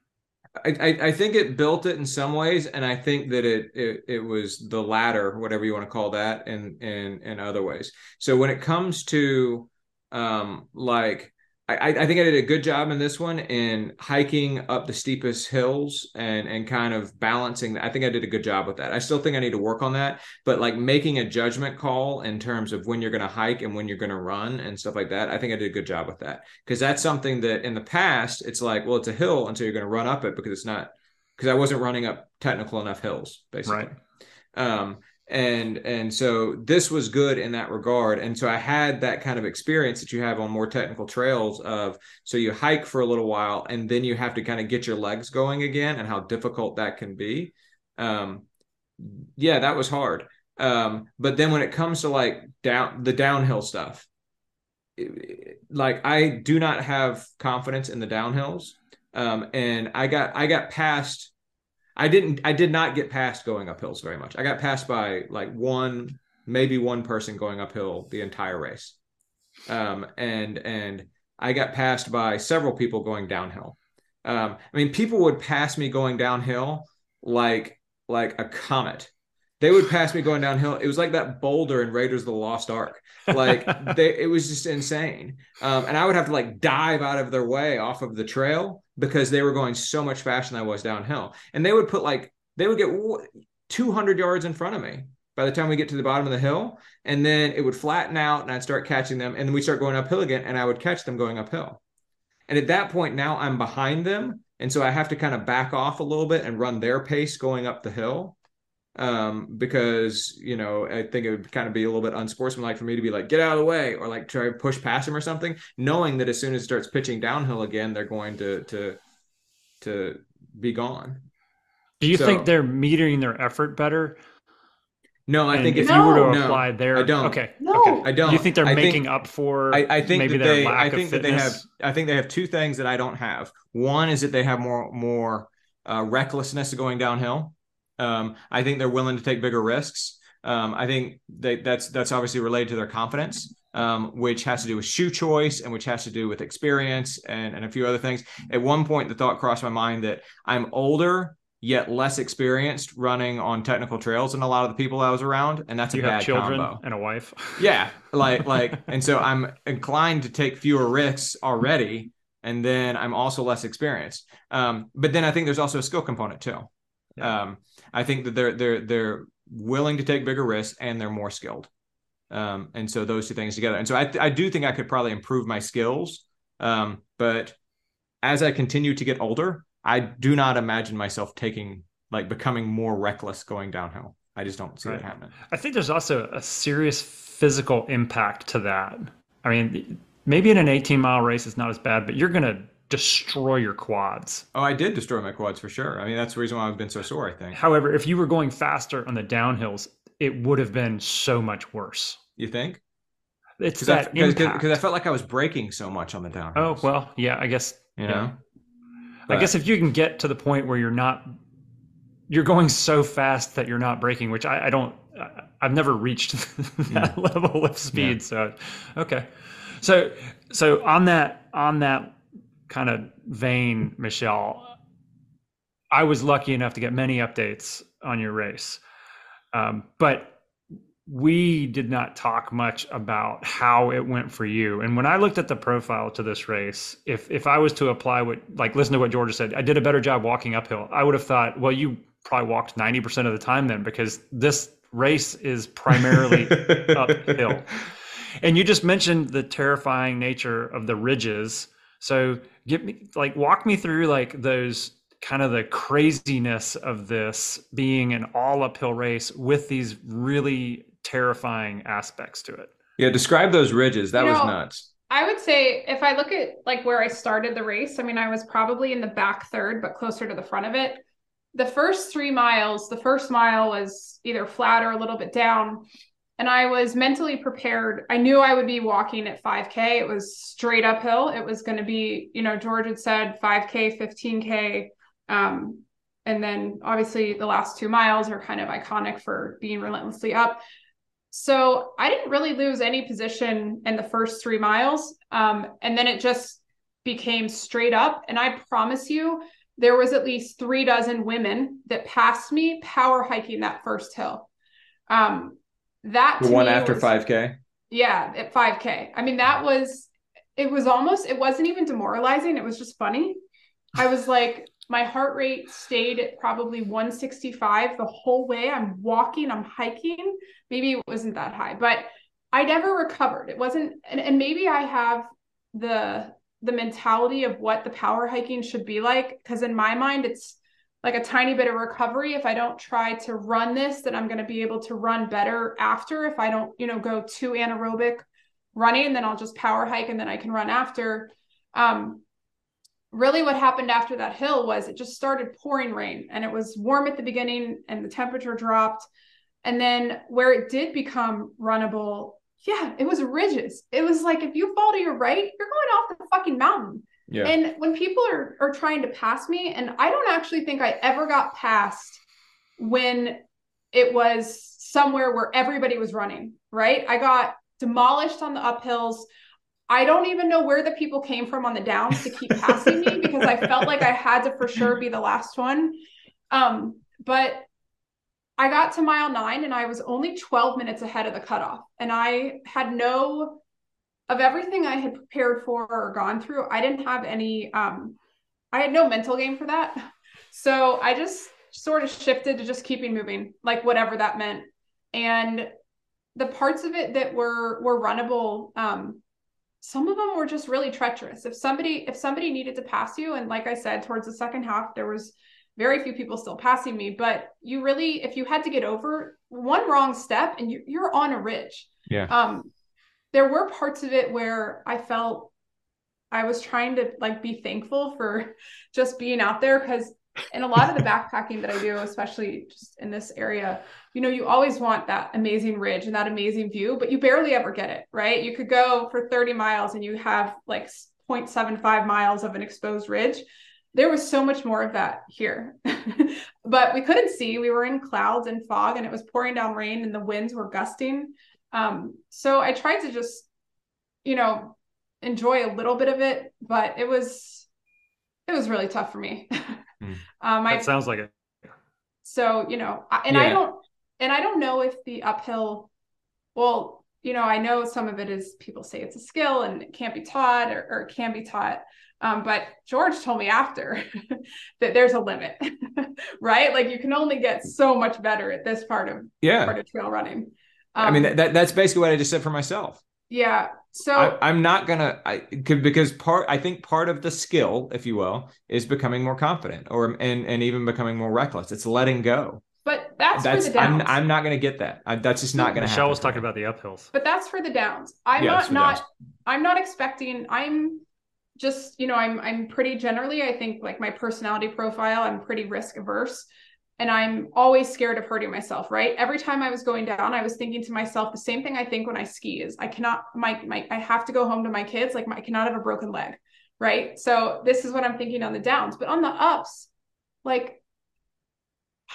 I, I think it built it in some ways, and I think that it, it it was the latter, whatever you want to call that, in in in other ways. So when it comes to um like I, I think I did a good job in this one in hiking up the steepest hills and and kind of balancing. I think I did a good job with that. I still think I need to work on that, but like making a judgment call in terms of when you're going to hike and when you're going to run and stuff like that. I think I did a good job with that because that's something that in the past it's like, well, it's a hill, until you're going to run up it because it's not because I wasn't running up technical enough hills, basically. Right. Um, and and so this was good in that regard. And so i had that kind of experience that you have on more technical trails of so you hike for a little while and then you have to kind of get your legs going again and how difficult that can be. Um yeah that was hard. Um but then when it comes to like down the downhill stuff like i do not have confidence in the downhills. Um and i got i got past I didn't I did not get past going up hills very much. I got passed by like one maybe one person going uphill the entire race. Um, and and I got passed by several people going downhill. Um, I mean, people would pass me going downhill like like a comet. They would pass me going downhill. It was like that boulder in Raiders of the Lost Ark. Like they, it was just insane. Um, and I would have to like dive out of their way off of the trail because they were going so much faster than I was downhill. And they would put like they would get 200 yards in front of me by the time we get to the bottom of the hill, and then it would flatten out, and I'd start catching them, and then we start going uphill again, and I would catch them going uphill. And at that point, now I'm behind them, and so I have to kind of back off a little bit and run their pace going up the hill um, because you know I think it would kind of be a little bit unsportsmanlike for me to be like get out of the way or like try to push past him or something, knowing that as soon as it starts pitching downhill again, they're going to to to be gone. Do you so, think they're metering their effort better? No, I and think if no, you were to apply no, their, I don't. Okay, no, okay. I don't. You think they're I making think, up for? I, I think maybe that they. I think that they have. I think they have two things that I don't have. One is that they have more more uh, recklessness going downhill. Um, I think they're willing to take bigger risks. Um, I think they, that's that's obviously related to their confidence, um, which has to do with shoe choice and which has to do with experience and, and a few other things. At one point, the thought crossed my mind that I'm older yet less experienced running on technical trails than a lot of the people I was around, and that's you a bad children combo. and a wife. yeah, like like, and so I'm inclined to take fewer risks already, and then I'm also less experienced. Um, but then I think there's also a skill component too. Yeah. Um, I think that they're they're they're willing to take bigger risks and they're more skilled. Um, and so those two things together. And so I I do think I could probably improve my skills. Um, but as I continue to get older, I do not imagine myself taking like becoming more reckless going downhill. I just don't see right. that happening. I think there's also a serious physical impact to that. I mean, maybe in an 18 mile race it's not as bad, but you're going to destroy your quads. Oh, I did destroy my quads for sure. I mean, that's the reason why I've been so sore, I think. However, if you were going faster on the downhills, it would have been so much worse. You think? it's Because that 'cause- 'cause- impact. 'cause I felt like I was breaking so much on the downhill. oh well, yeah. I guess you yeah. know. I guess if you can get to the point where you're not, you're going so fast that you're not breaking, which I, I don't, I, I've never reached that hmm. level of speed. So, okay. So, so on that, on that kind of vein, Michelle, I was lucky enough to get many updates on your race. Um, but we did not talk much about how it went for you. And when I looked at the profile to this race, if if I was to apply what like listen to what Georgia said, I did a better job walking uphill. I would have thought, well, you probably walked 90% of the time then because this race is primarily uphill. And you just mentioned the terrifying nature of the ridges. So get me like walk me through like those kind of the craziness of this being an all uphill race with these really terrifying aspects to it. Yeah, describe those ridges. That You was know, nuts. I would say if I look at like where I started the race, I mean, I was probably in the back third, but closer to the front of it. The first three miles, the first mile was either flat or a little bit down. And I was mentally prepared. I knew I would be walking at 5K. It was straight uphill. It was going to be, you know, George had said 5K, 15K. Um, and then obviously the last two miles are kind of iconic for being relentlessly up. So I didn't really lose any position in the first three miles. Um, and then it just became straight up. And I promise you, there was at least three dozen women that passed me power hiking that first hill. Um, that The one after was- 5K. yeah, at 5K. I mean, that was, it was almost, it wasn't even demoralizing. It was just funny. I was like, my heart rate stayed at probably 165 the whole way. I'm walking, I'm hiking. Maybe it wasn't that high, but I never recovered. It wasn't, and, and maybe I have the, the mentality of what the power hiking should be like. Cause in my mind, it's like a tiny bit of recovery. If I don't try to run this, then I'm going to be able to run better after. If I don't, you know, go too anaerobic running, then I'll just power hike and then I can run after. Um, really what happened after that hill was it just started pouring rain and it was warm at the beginning and the temperature dropped. And then where it did become runnable, yeah, it was ridges. It was like if you fall to your right, you're going off the fucking mountain. Yeah. And when people are are trying to pass me, and I don't actually think I ever got past when it was somewhere where everybody was running, right? I got demolished on the uphills. I don't even know where the people came from on the downs to keep passing me because I felt like I had to for sure be the last one. Um, but I got to mile nine and I was only 12 minutes ahead of the cutoff. And I had no of everything I had prepared for or gone through, I didn't have any um I had no mental game for that. So I just sort of shifted to just keeping moving, like whatever that meant. And the parts of it that were were runnable, um, some of them were just really treacherous. If somebody if somebody needed to pass you, and like I said, towards the second half, there was very few people still passing me, but you really, if you had to get over one wrong step and you, you're on a ridge. Yeah. Um, there were parts of it where I felt I was trying to like be thankful for just being out there because in a lot of the backpacking that I do, especially just in this area, you know, you always want that amazing ridge and that amazing view, but you barely ever get it, right? You could go for 30 miles and you have like 0.75 miles of an exposed ridge. There was so much more of that here, but we couldn't see. We were in clouds and fog and it was pouring down rain and the winds were gusting. Um, so I tried to just, you know, enjoy a little bit of it, but it was, it was really tough for me. Mm. um, I, That sounds like it. so, you know, I- and I don't, and I don't know if the uphill, well, you know, I know some of it is people say it's a skill and it can't be taught or, or it can be taught. Um, but George told me after that there's a limit, right? Like you can only get so much better at this part of Yeah. part of trail running. I mean, Um, that, that's basically what I just said for myself. yeah. So I, I'm not gonna, I could because part, I think part of the skill, if you will, is becoming more confident or and and even becoming more reckless. It's letting go. but that's, That's for the downs. I'm I'm not gonna get that. I, that's just not gonna Michelle happen. was talking about the uphills. but that's for the downs. I'm Yeah, not not downs. I'm not expecting I'm just, you know, I'm I'm pretty generally I think like my personality profile, I'm pretty risk averse. And I'm always scared of hurting myself, right? Every time I was going down, I was thinking to myself the same thing I think when I ski is I cannot my my I have to go home to my kids like my, I cannot have a broken leg, right? So this is what I'm thinking on the downs, but on the ups, like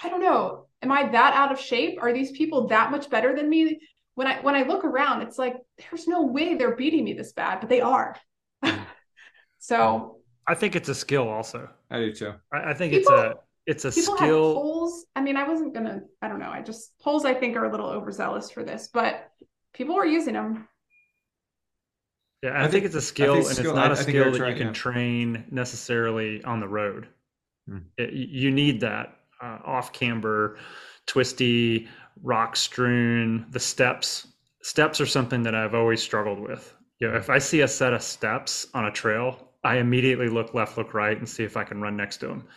I don't know, am I that out of shape? Are these people that much better than me? When I when I look around, it's like there's no way they're beating me this bad, but they are. so I think it's a skill also. I do too. I, I think People- it's a it's a people have skill. poles. I mean, I wasn't gonna. I don't know. I just poles. I think are a little overzealous for this, but people were using them. Yeah, I I, think, think- it's a skill, and skill- it's not I- a I skill that trying- you can yeah. train necessarily on the road. Hmm. It- you need that uh, off camber, twisty, rock strewn. The steps, steps are something that I've always struggled with. You know, if I see a set of steps on a trail, I immediately look left, look right, and see if I can run next to them.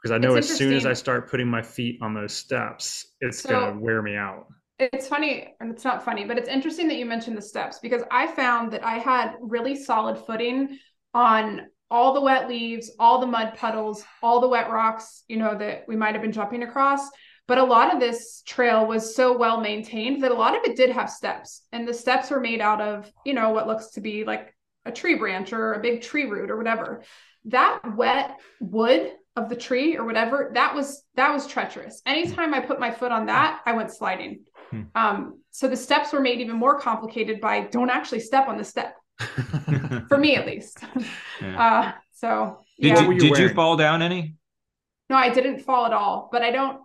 Because I know It's as soon as I start putting my feet on those steps, it's So- gonna wear me out. It's funny, and it's not funny, but it's interesting that you mentioned the steps because I found that I had really solid footing on all the wet leaves, all the mud puddles, all the wet rocks, you know, that we might have been jumping across. But a lot of this trail was so well maintained that a lot of it did have steps. And the steps were made out of, you know, what looks to be like a tree branch or a big tree root or whatever. That wet wood of the tree or whatever, that was that was treacherous. Anytime I put my foot on that, I went sliding. Hmm. Um, so the steps were made even more complicated by don't actually step on the step, for me at least. Yeah. Uh, so Did yeah. You you did you fall down any? no, I didn't fall at all, but I don't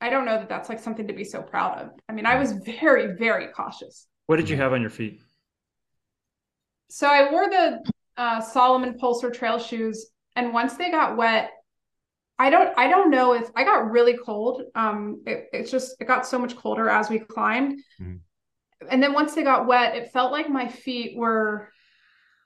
I don't know that that's like something to be so proud of. I mean, I was very, very cautious. what did you have on your feet? So I wore the uh, Salomon Pulsar trail shoes, and once they got wet, I don't I don't know if I got really cold. Um, it, it's just it got so much colder as we climbed, Mhm. and then once they got wet, it felt like my feet were.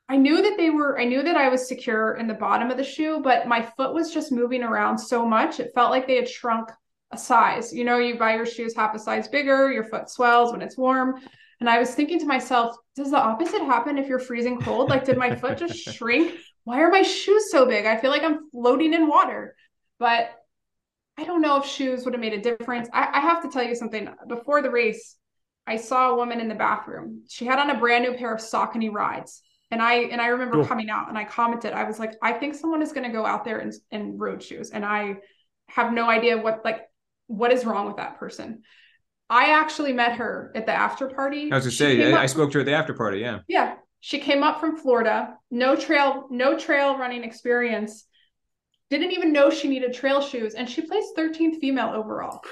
I knew that they were. I knew that I was secure in the bottom of the shoe, but my foot was just moving around so much. It felt like they had shrunk a size. You know, you buy your shoes half a size bigger, your foot swells when it's warm. And I was thinking to myself, does the opposite happen if you're freezing cold? Like, did my foot just shrink? Why are my shoes so big? I feel like I'm floating in water. But I don't know if shoes would have made a difference. I, I have to tell you something. Before the race, I saw a woman in the bathroom. She had on a brand new pair of Saucony rides. And I and I remember Cool. coming out and I commented, I was like, I think someone is gonna go out there in, in road shoes. And I have no idea what like what is wrong with that person. I actually met her at the after party. I was gonna She say I, I spoke to her at the after party. Yeah. yeah, she came up from Florida, no trail, no trail running experience. Didn't even know she needed trail shoes, and she placed 13th female overall.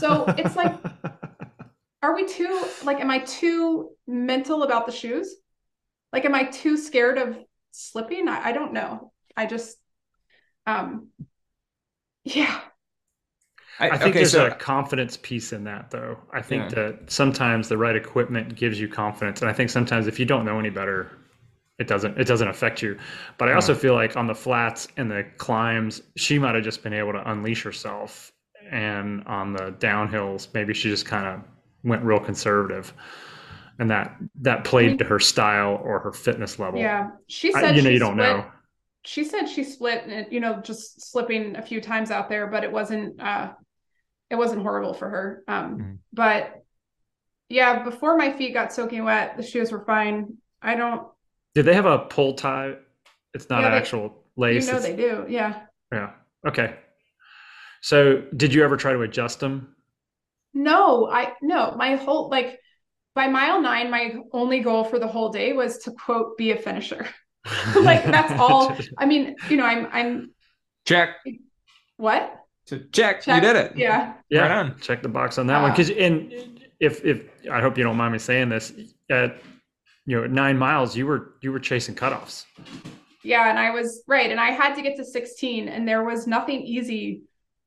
So it's like- Are we too like? Am I too mental about the shoes? Like, am I too scared of slipping? I, I don't know. I just, um, yeah, I think okay, there's so a confidence piece in that, though. I think Yeah. that sometimes the right equipment gives you confidence, and I think sometimes if you don't know any better, it doesn't it doesn't affect you. But I also feel like on the flats and the climbs, she might have just been able to unleash herself, and on the downhills, maybe she just kind of went real conservative, and that that played to her style or her fitness level. yeah. She I- said you know she you don't split- know. she said she split and you know just slipping a few times out there but it wasn't uh it wasn't horrible for her um Mhm. but yeah before my feet got soaking wet the shoes were fine i don't Did they have a pull tie? It's not Yeah, an they- actual lace. you know it's- they do yeah Yeah. Okay. So, did you ever try to adjust them? no i no my whole like by mile nine my only goal for the whole day was to quote be a finisher like that's all i mean you know i'm i'm check. what So check. You did it. yeah yeah. Right on. Check the box on that one. Uh, Because, and if if I hope you don't mind me saying this, at you know nine miles, you were you were chasing cutoffs. Yeah, and I was right. And I had to get to 16, and there was nothing easy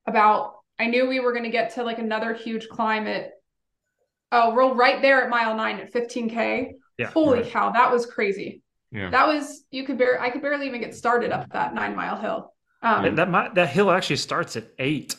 about I knew we were going to get to like another huge climb at oh, we're right there at mile nine at 15K. Yeah, Holy right. cow, that was crazy. Yeah. That was you could barely I could barely even get started up that nine mile hill. Um And that mi- that hill actually starts at 8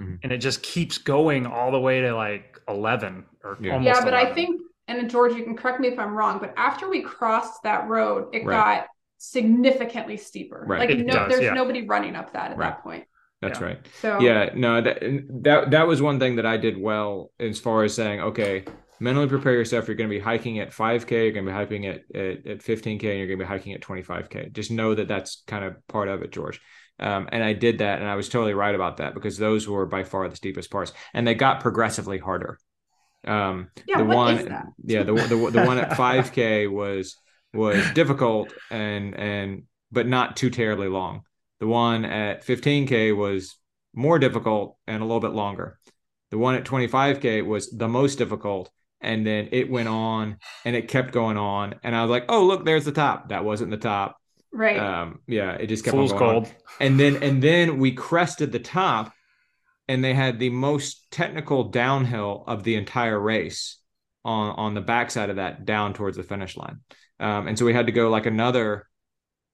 Mhm. and it just keeps going all the way to like eleven or Yeah. almost. yeah, but I think and George, you can correct me if I'm wrong, but after we crossed that road, it Right. got significantly steeper. Right. Like It no does, there's yeah. nobody running up that at Right. that point. That's Yeah. right. So Yeah, no, that that that was one thing that I did well as far as saying, okay, mentally prepare yourself. You're going to be hiking at 5K. You're going to be hiking at, at at 15K. And you're going to be hiking at 25K. Just know that that's kind of part of it, George. Um, and I did that, and I was totally right about that because those were by far the steepest parts, and they got progressively harder. Um, Yeah, the what one, is that? yeah, the, the the one at 5K was was difficult and and but not too terribly long. The one at 15K was more difficult and a little bit longer. The one at 25K was the most difficult. And then it went on and it kept going on. And I was like, oh, look, there's the top. That wasn't the top. right. Um, yeah, it just kept Fool's on going. on. And then and then we crested the top and they had the most technical downhill of the entire race on on the backside of that down towards the finish line. Um, and so we had to go like another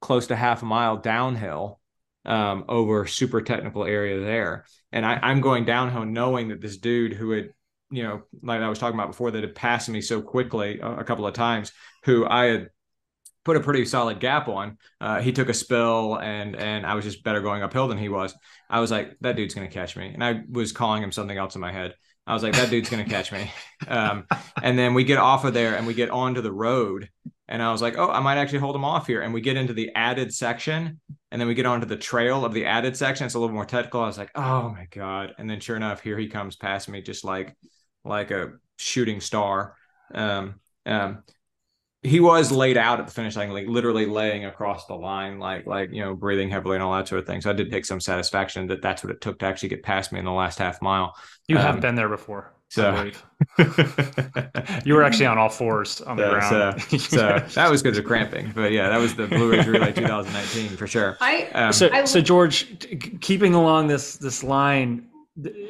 close to half a mile downhill um, over super technical area there. And I, I'm going downhill knowing that this dude who had, you know, like I was talking about before, that had passed me so quickly a, a couple of times, who I had put a pretty solid gap on. Uh, he took a spill and and I was just better going uphill than he was. I was like, that dude's gonna catch me, and I was calling him something else in my head. I was like, that dude's gonna catch me. Um, and then we get off of there and we get onto the road, and I was like, oh, I might actually hold him off here. And we get into the added section, and then we get onto the trail of the added section. It's a little more technical. I was like, oh my god! And then sure enough, here he comes past me, just like like a shooting star. Um, um, he was laid out at the finish line, like literally laying across the line, like like you know, breathing heavily and all that sort of thing. So I did take some satisfaction that that's what it took to actually get past me in the last half mile. You have Um, been there before. so- You were actually on all fours on the ground. so, so that was because of cramping, but yeah, that was the Blue Ridge Relay 2019 for sure. I Um, so, I- so George, t- keeping along this this line,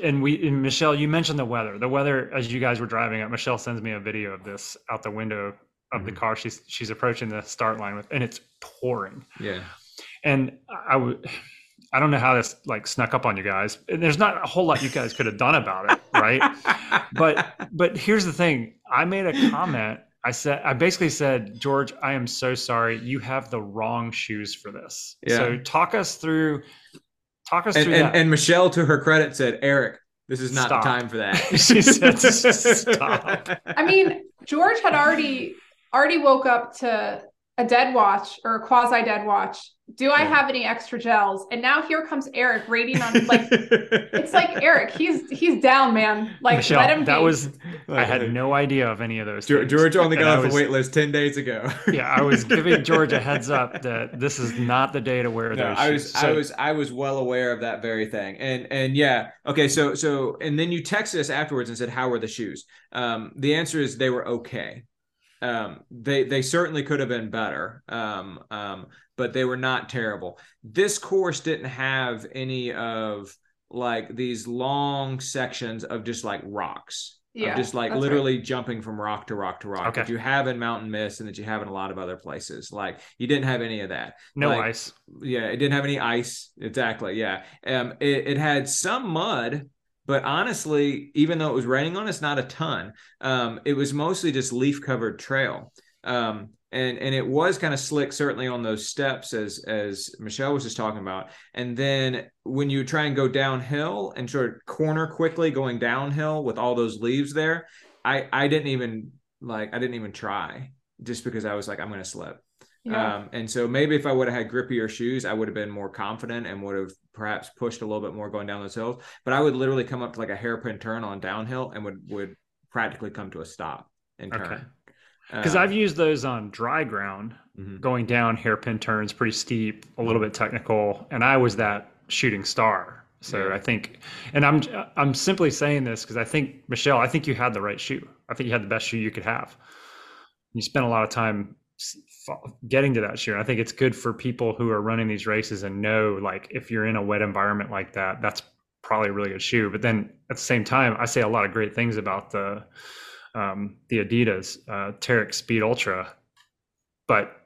and we and Michelle, you mentioned the weather. The weather as you guys were driving up. Michelle sends me a video of this out the window of the Mhm. car. She's she's approaching the start line with, and it's pouring. yeah, And I would. I don't know how this like snuck up on you guys. And there's not a whole lot you guys could have done about it, right? but but here's the thing i made a comment i said i basically said george i am so sorry you have the wrong shoes for this Yeah. so talk us through talk us and, through and, that and Michelle, to her credit, said, "Eric, this is not Stop. the time for that." She said, "Stop." I mean, George had already already woke up to a dead watch or a quasi dead watch. Do I have any extra gels? And now here comes Eric rating on like it's like Eric, he's he's down, man. Like michelle let him that be. was i had no idea of any of those George, things. George only got I off the wait list ten days ago. yeah i was giving george a heads up that this is not the day to wear No, those I shoes was I was I was well aware of that very thing. And and yeah, okay, so so and then you texted us afterwards and said, How were the shoes? Um, the answer is they were okay. Um, they they certainly could have been better. Um, um, but they were not terrible. This course didn't have any of like these long sections of just like rocks. of Yeah, just like that's literally jumping from rock to rock to rock Okay. that you have in Mountain Mist and that you have in a lot of other places. Like you didn't have any of that no like- ice yeah it didn't have any ice exactly yeah um it, it had some mud but honestly even though it was raining on us not a ton. Um it was mostly just leaf covered trail. Um and and it was kind of slick certainly on those steps as as michelle was just talking about. And then when you try and go downhill and sort of corner quickly going downhill with all those leaves there i i didn't even like i didn't even try just because i was like i'm gonna slip yeah. um, and so maybe if I would have had grippier shoes, I would have been more confident and would have perhaps pushed a little bit more going down those hills. But I would literally come up to like a hairpin turn on downhill and would would practically come to a stop and turn. Okay. because Um, i've used those on dry ground mhm. going down hairpin turns pretty steep a little bit technical and i was that shooting star so Yeah. i think and i'm i'm simply saying this because i think michelle i think you had the right shoe i think you had the best shoe you could have you spent a lot of time getting to that shoe i think it's good for people who are running these races and know like if you're in a wet environment like that that's probably a really good shoe but then at the same time i say a lot of great things about the um, the adidas uh, Terrex speed ultra but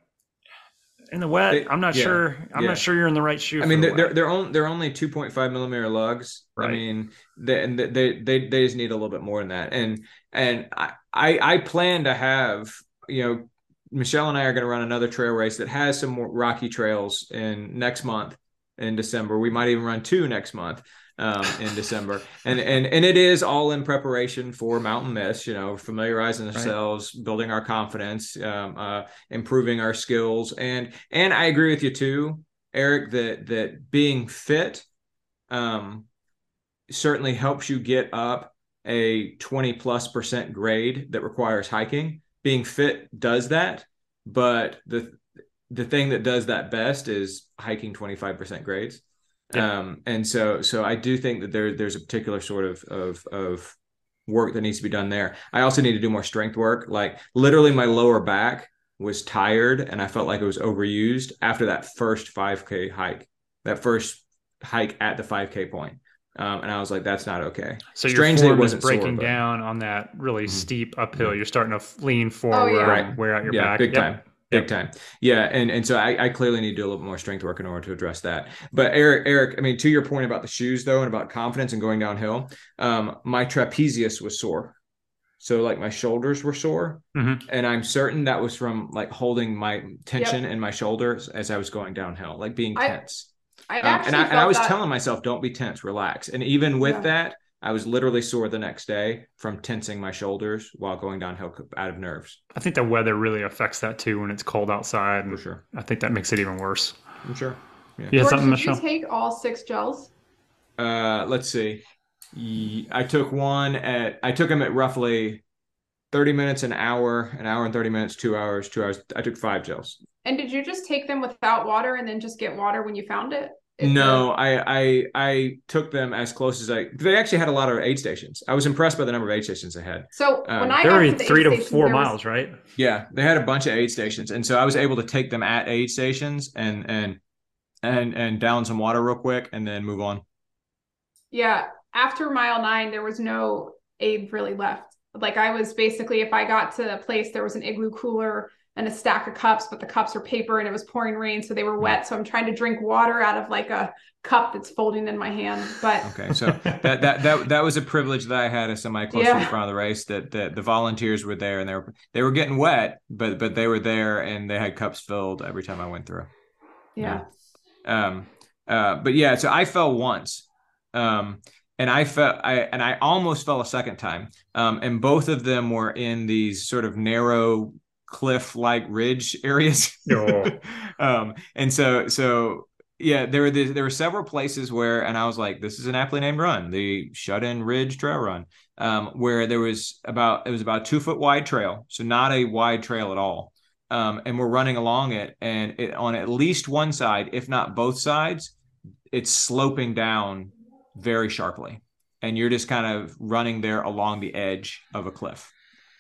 in the wet, I'm not yeah, sure. I'm yeah. not sure you're in the right shoe. I mean, they're they're wet. they're, on, they're only two point five millimeter lugs. I mean, they, and they they they just need a little bit more than that. And and I I, I plan to have you know Michelle and I are going to run another trail race that has some more rocky trails in next month. in December. We might even run two next month um, in December. And and and it is all in preparation for Mountain Mist. You know, familiarizing ourselves, right. building our confidence, um, uh, improving our skills, and and I agree with you too, Eric, that that being fit um, certainly helps you get up a 20 plus percent grade that requires hiking. Being fit does that, but the the thing that does that best is hiking 25% grades. Yeah. Um, and so so I do think that there there's a particular sort of of of work that needs to be done there. I also need to do more strength work. Like literally my lower back was tired and I felt like it was overused after that first 5k hike. That first hike at the 5k point. Um, and I was like, that's not okay. So Strangely, your form is breaking sore, down on that really mm-hmm. steep uphill. Mm-hmm. You're starting to lean forward, oh, yeah. right. wear out your yeah, back. Big yep. time. Big yep. time. Yeah. And and so I, I clearly need to do a little bit more strength work in order to address that. But Eric, Eric, I mean, to your point about the shoes though, and about confidence and going downhill, um, my trapezius was sore. So like my shoulders were sore. Mm-hmm. And I'm certain that was from like holding my tension yep. in my shoulders as I was going downhill, like being tense. I, I um, and I, and I was that... telling myself, don't be tense, relax. And even with yeah. that, I was literally sore the next day from tensing my shoulders while going downhill out of nerves. I think the weather really affects that too when it's cold outside. For sure. I think that makes it even worse. I'm sure. Yeah. You something, did Michelle? you take all six gels? Uh, let's see. I took one at I took them at roughly 30 minutes an hour, an hour and 30 minutes, two hours, two hours. I took five gels. And did you just take them without water and then just get water when you found it? No, I, I I took them as close as I. They actually had a lot of aid stations. I was impressed by the number of aid stations they had. So um, when I got to the three to four miles, was... right? Yeah, they had a bunch of aid stations, and so I was able to take them at aid stations and and and and down some water real quick, and then move on. Yeah, after mile nine, there was no aid really left. Like I was basically, if I got to a place, there was an igloo cooler and a stack of cups, but the cups are paper and it was pouring rain, so they were wet. So I'm trying to drink water out of like a cup that's folding in my hand. But okay, so that that that that was a privilege that I had as somebody close yeah. to the front of the race. That that the volunteers were there and they were they were getting wet, but but they were there and they had cups filled every time I went through. Yeah. yeah. Um. Uh. But yeah. So I fell once. Um and I felt I and I almost fell a second time. Um, and both of them were in these sort of narrow cliff like ridge areas. Oh. um, and so so yeah, there were the, there were several places where, and I was like, this is an aptly named run, the Shut In Ridge Trail Run, um, where there was about it was about two foot wide trail, so not a wide trail at all. Um, and we're running along it, and it, on at least one side, if not both sides, it's sloping down very sharply, and you're just kind of running there along the edge of a cliff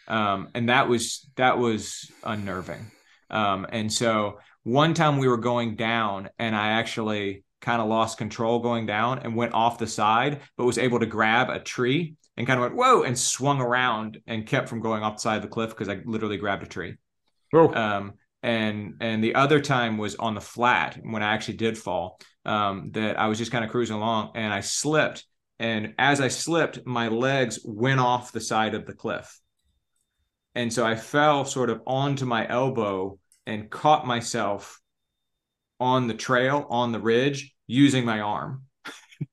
um, and that was that was unnerving. Um, and so one time we were going down, and I actually kind of lost control going down and went off the side, but was able to grab a tree and kind of went whoa and swung around and kept from going off the side of the cliff because I literally grabbed a tree. Oh. Um, and and the other time was on the flat when I actually did fall. Um, that I was just kind of cruising along and I slipped, and as I slipped, my legs went off the side of the cliff and so I fell sort of onto my elbow and caught myself on the trail on the ridge using my arm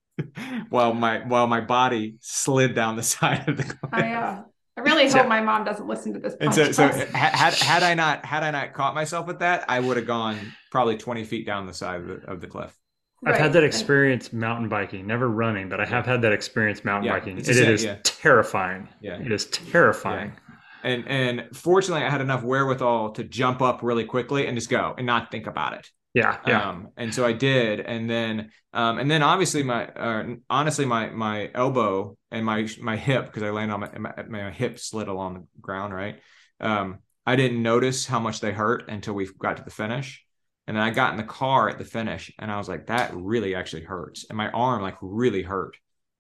while my while my body slid down the side of the cliff. I, uh, I really so, hope my mom doesn't listen to this. And so, so had had I not had I not caught myself with that, I would have gone probably twenty feet down the side of the, of the cliff. I've right. had that experience mountain biking, never running, but I have had that experience mountain yeah, biking. It is yeah. terrifying. Yeah. It is terrifying. And and fortunately i had enough wherewithal to jump up really quickly and just go and not think about it yeah, yeah. Um, and so I did, and then, um, and then obviously my, uh, honestly my my elbow and my my hip because I landed on my, my, my hip slid along the ground, right? Um, I didn't notice how much they hurt until we got to the finish, and then I got in the car at the finish, and I was like, that really actually hurts, and my arm like really hurt.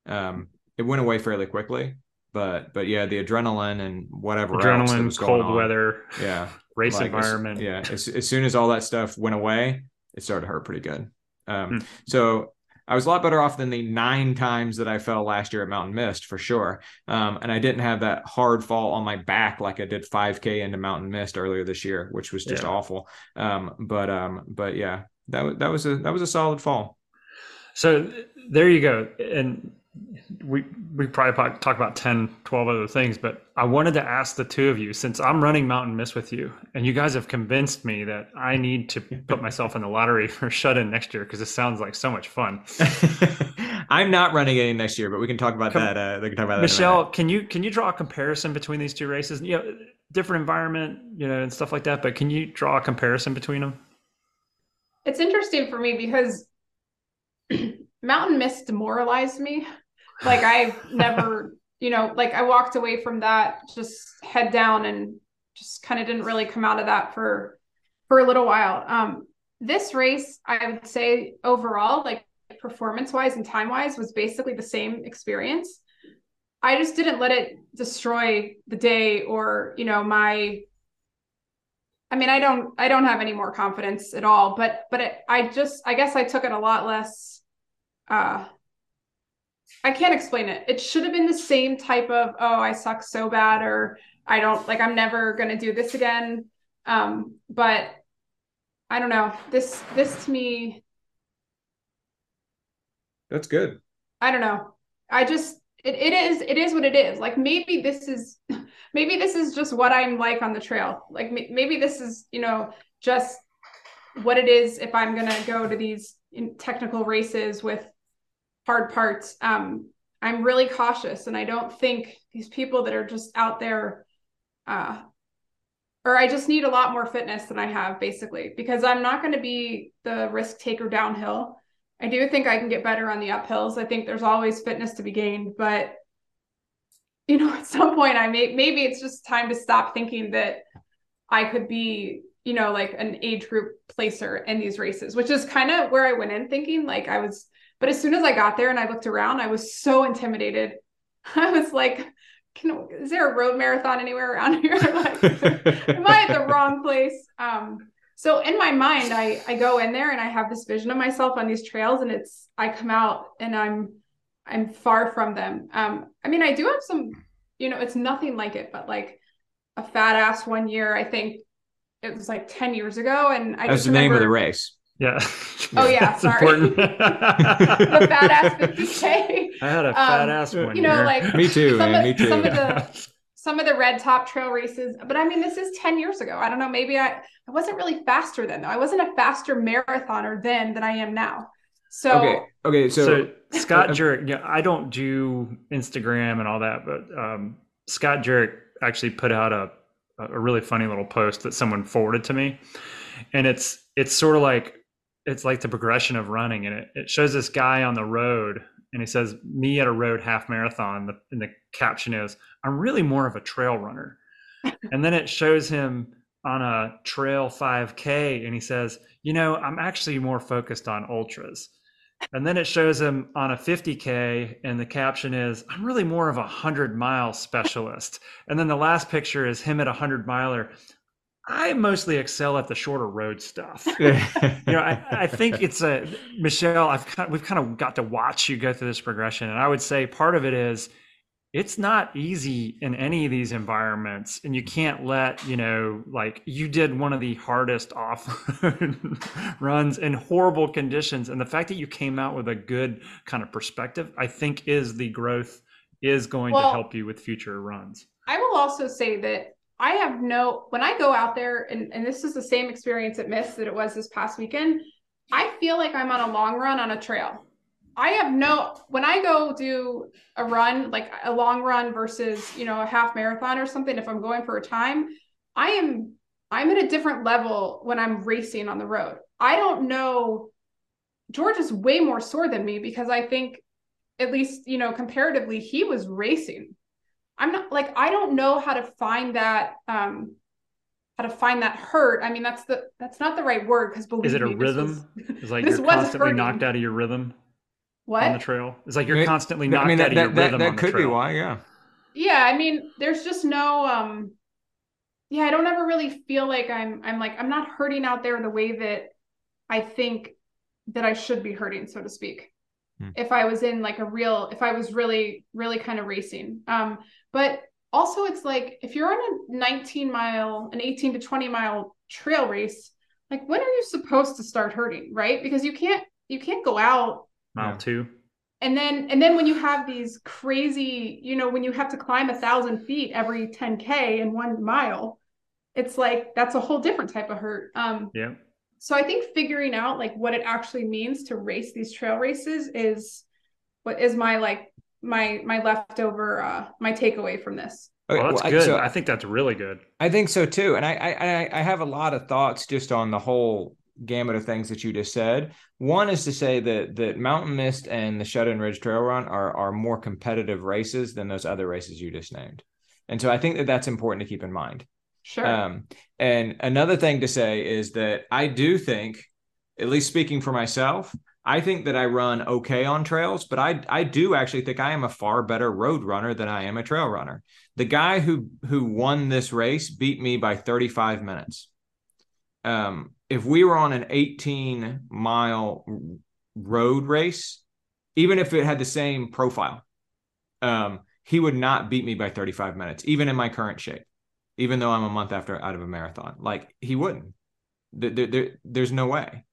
Um, it went away fairly quickly, but but yeah, the adrenaline and whatever adrenaline, cold on, weather, yeah, race like, environment, as, yeah. As, as soon as all that stuff went away, it started to hurt pretty good. Um, hmm. So I was a lot better off than the nine times that I fell last year at Mountain Mist for sure. Um, and I didn't have that hard fall on my back like I did 5K into Mountain Mist earlier this year, which was just yeah. awful. Um, but um, but yeah, that that was a that was a solid fall. So there you go. And we we probably talk about 10 12 other things but i wanted to ask the two of you since i'm running mountain mist with you and you guys have convinced me that i need to put myself in the lottery for shut in next year because it sounds like so much fun. I'm not running any next year but we can talk about Come, that uh, we can talk about michelle can you can you draw a comparison between these two races? You know different environment you know and stuff like that but can you draw a comparison between them? It's interesting for me because mountain mist demoralized me like I've never, you know, like I walked away from that just head down and just kind of didn't really come out of that for for a little while. Um this race, I would say overall, like performance wise and time wise, was basically the same experience. I just didn't let it destroy the day or, you know, my I mean, I don't I don't have any more confidence at all, but but it, I just I guess I took it a lot less uh I can't explain it. It should have been the same type of, oh, I suck so bad, or I don't like, I'm never going to do this again. Um, but I don't know. This, this to me. That's good. I don't know. I just, it, it is, it is what it is. Like maybe this is, maybe this is just what I'm like on the trail. Like maybe this is, you know, just what it is if I'm going to go to these technical races with hard parts. Um, I'm really cautious, and I don't think these people that are just out there, uh, or I just need a lot more fitness than I have, basically, because I'm not going to be the risk taker downhill. I do think I can get better on the uphills. I think there's always fitness to be gained, but you know, at some point, I may maybe it's just time to stop thinking that I could be, you know, like an age group placer in these races, which is kind of where I went in thinking like I was but as soon as I got there and I looked around, I was so intimidated. I was like, can, is there a road marathon anywhere around here? like, am I at the wrong place? Um, so in my mind, I I go in there and I have this vision of myself on these trails, and it's I come out and I'm I'm far from them. Um, I mean, I do have some, you know, it's nothing like it, but like a fat ass one year, I think it was like 10 years ago. And I That's the remember, name of the race. Yeah. Oh yeah, sorry. the fat ass 50k. I had a fat um, ass one. You know, year. like me too, man. Of, me too. Some of the some of the red top trail races, but I mean, this is 10 years ago. I don't know. Maybe I I wasn't really faster then though. I wasn't a faster marathoner then than I am now. So okay, okay. So, so Scott Jurek, yeah, I don't do Instagram and all that, but um, Scott Jurek actually put out a a really funny little post that someone forwarded to me, and it's it's sort of like it's like the progression of running and it, it shows this guy on the road and he says me at a road half marathon the, and the caption is i'm really more of a trail runner. And then it shows him on a trail 5k and he says you know i'm actually more focused on ultras. And then it shows him on a 50k and the caption is i'm really more of a 100 mile specialist. And then the last picture is him at a 100 miler I mostly excel at the shorter road stuff. you know, I, I, think it's a Michelle. I've kind of, we've kind of got to watch you go through this progression, and I would say part of it is it's not easy in any of these environments, and you can't let you know like you did one of the hardest off runs in horrible conditions, and the fact that you came out with a good kind of perspective, I think, is the growth is going well, to help you with future runs. I will also say that I have no when I go out there and, and this is the same experience at Mist that it was this past weekend. I feel like I'm on a long run on a trail. I have no when I go do a run, like a long run versus, you know, a half marathon or something, if I'm going for a time, I am I'm at a different level when I'm racing on the road. I don't know George is way more sore than me because I think at least, you know, comparatively, he was racing I'm not like I don't know how to find that um how to find that hurt. I mean that's the that's not the right word because believe Is it a me, rhythm? It's like you're constantly knocked out of your rhythm what? on the trail. It's like you're it, constantly knocked I mean, that, out of that, your that, rhythm. That, could be why, yeah. Yeah, I mean, there's just no um yeah, I don't ever really feel like I'm I'm like I'm not hurting out there the way that I think that I should be hurting, so to speak. Hmm. If I was in like a real if I was really, really kind of racing. Um, but also it's like if you're on a 19 mile an 18 to 20 mile trail race like when are you supposed to start hurting right because you can't you can't go out mile two. and then and then when you have these crazy you know when you have to climb a thousand feet every 10k in one mile it's like that's a whole different type of hurt um Yeah. so i think figuring out like what it actually means to race these trail races is what is my like my my leftover uh my takeaway from this Okay, Well, that's well, I- good. so I think that's really good. I think so too, and I, I I I have a lot of thoughts just on the whole gamut of things that you just said. One is to say that that Mountain Mist and the Shut In Ridge Trail Run are are more competitive races than those other races you just named, and so I think that that's important to keep in mind. sure Um, and another thing to say is that I do think, at least speaking for myself, I think that I run okay on trails, but I I do actually think I am a far better road runner than I am a trail runner. The guy who who won this race beat me by 35 minutes. Um, if we were on an 18 mile road race, even if it had the same profile, um, he would not beat me by 35 minutes, even in my current shape even though I'm a month after out of a marathon. Like he wouldn't. There, there, there- there's no way.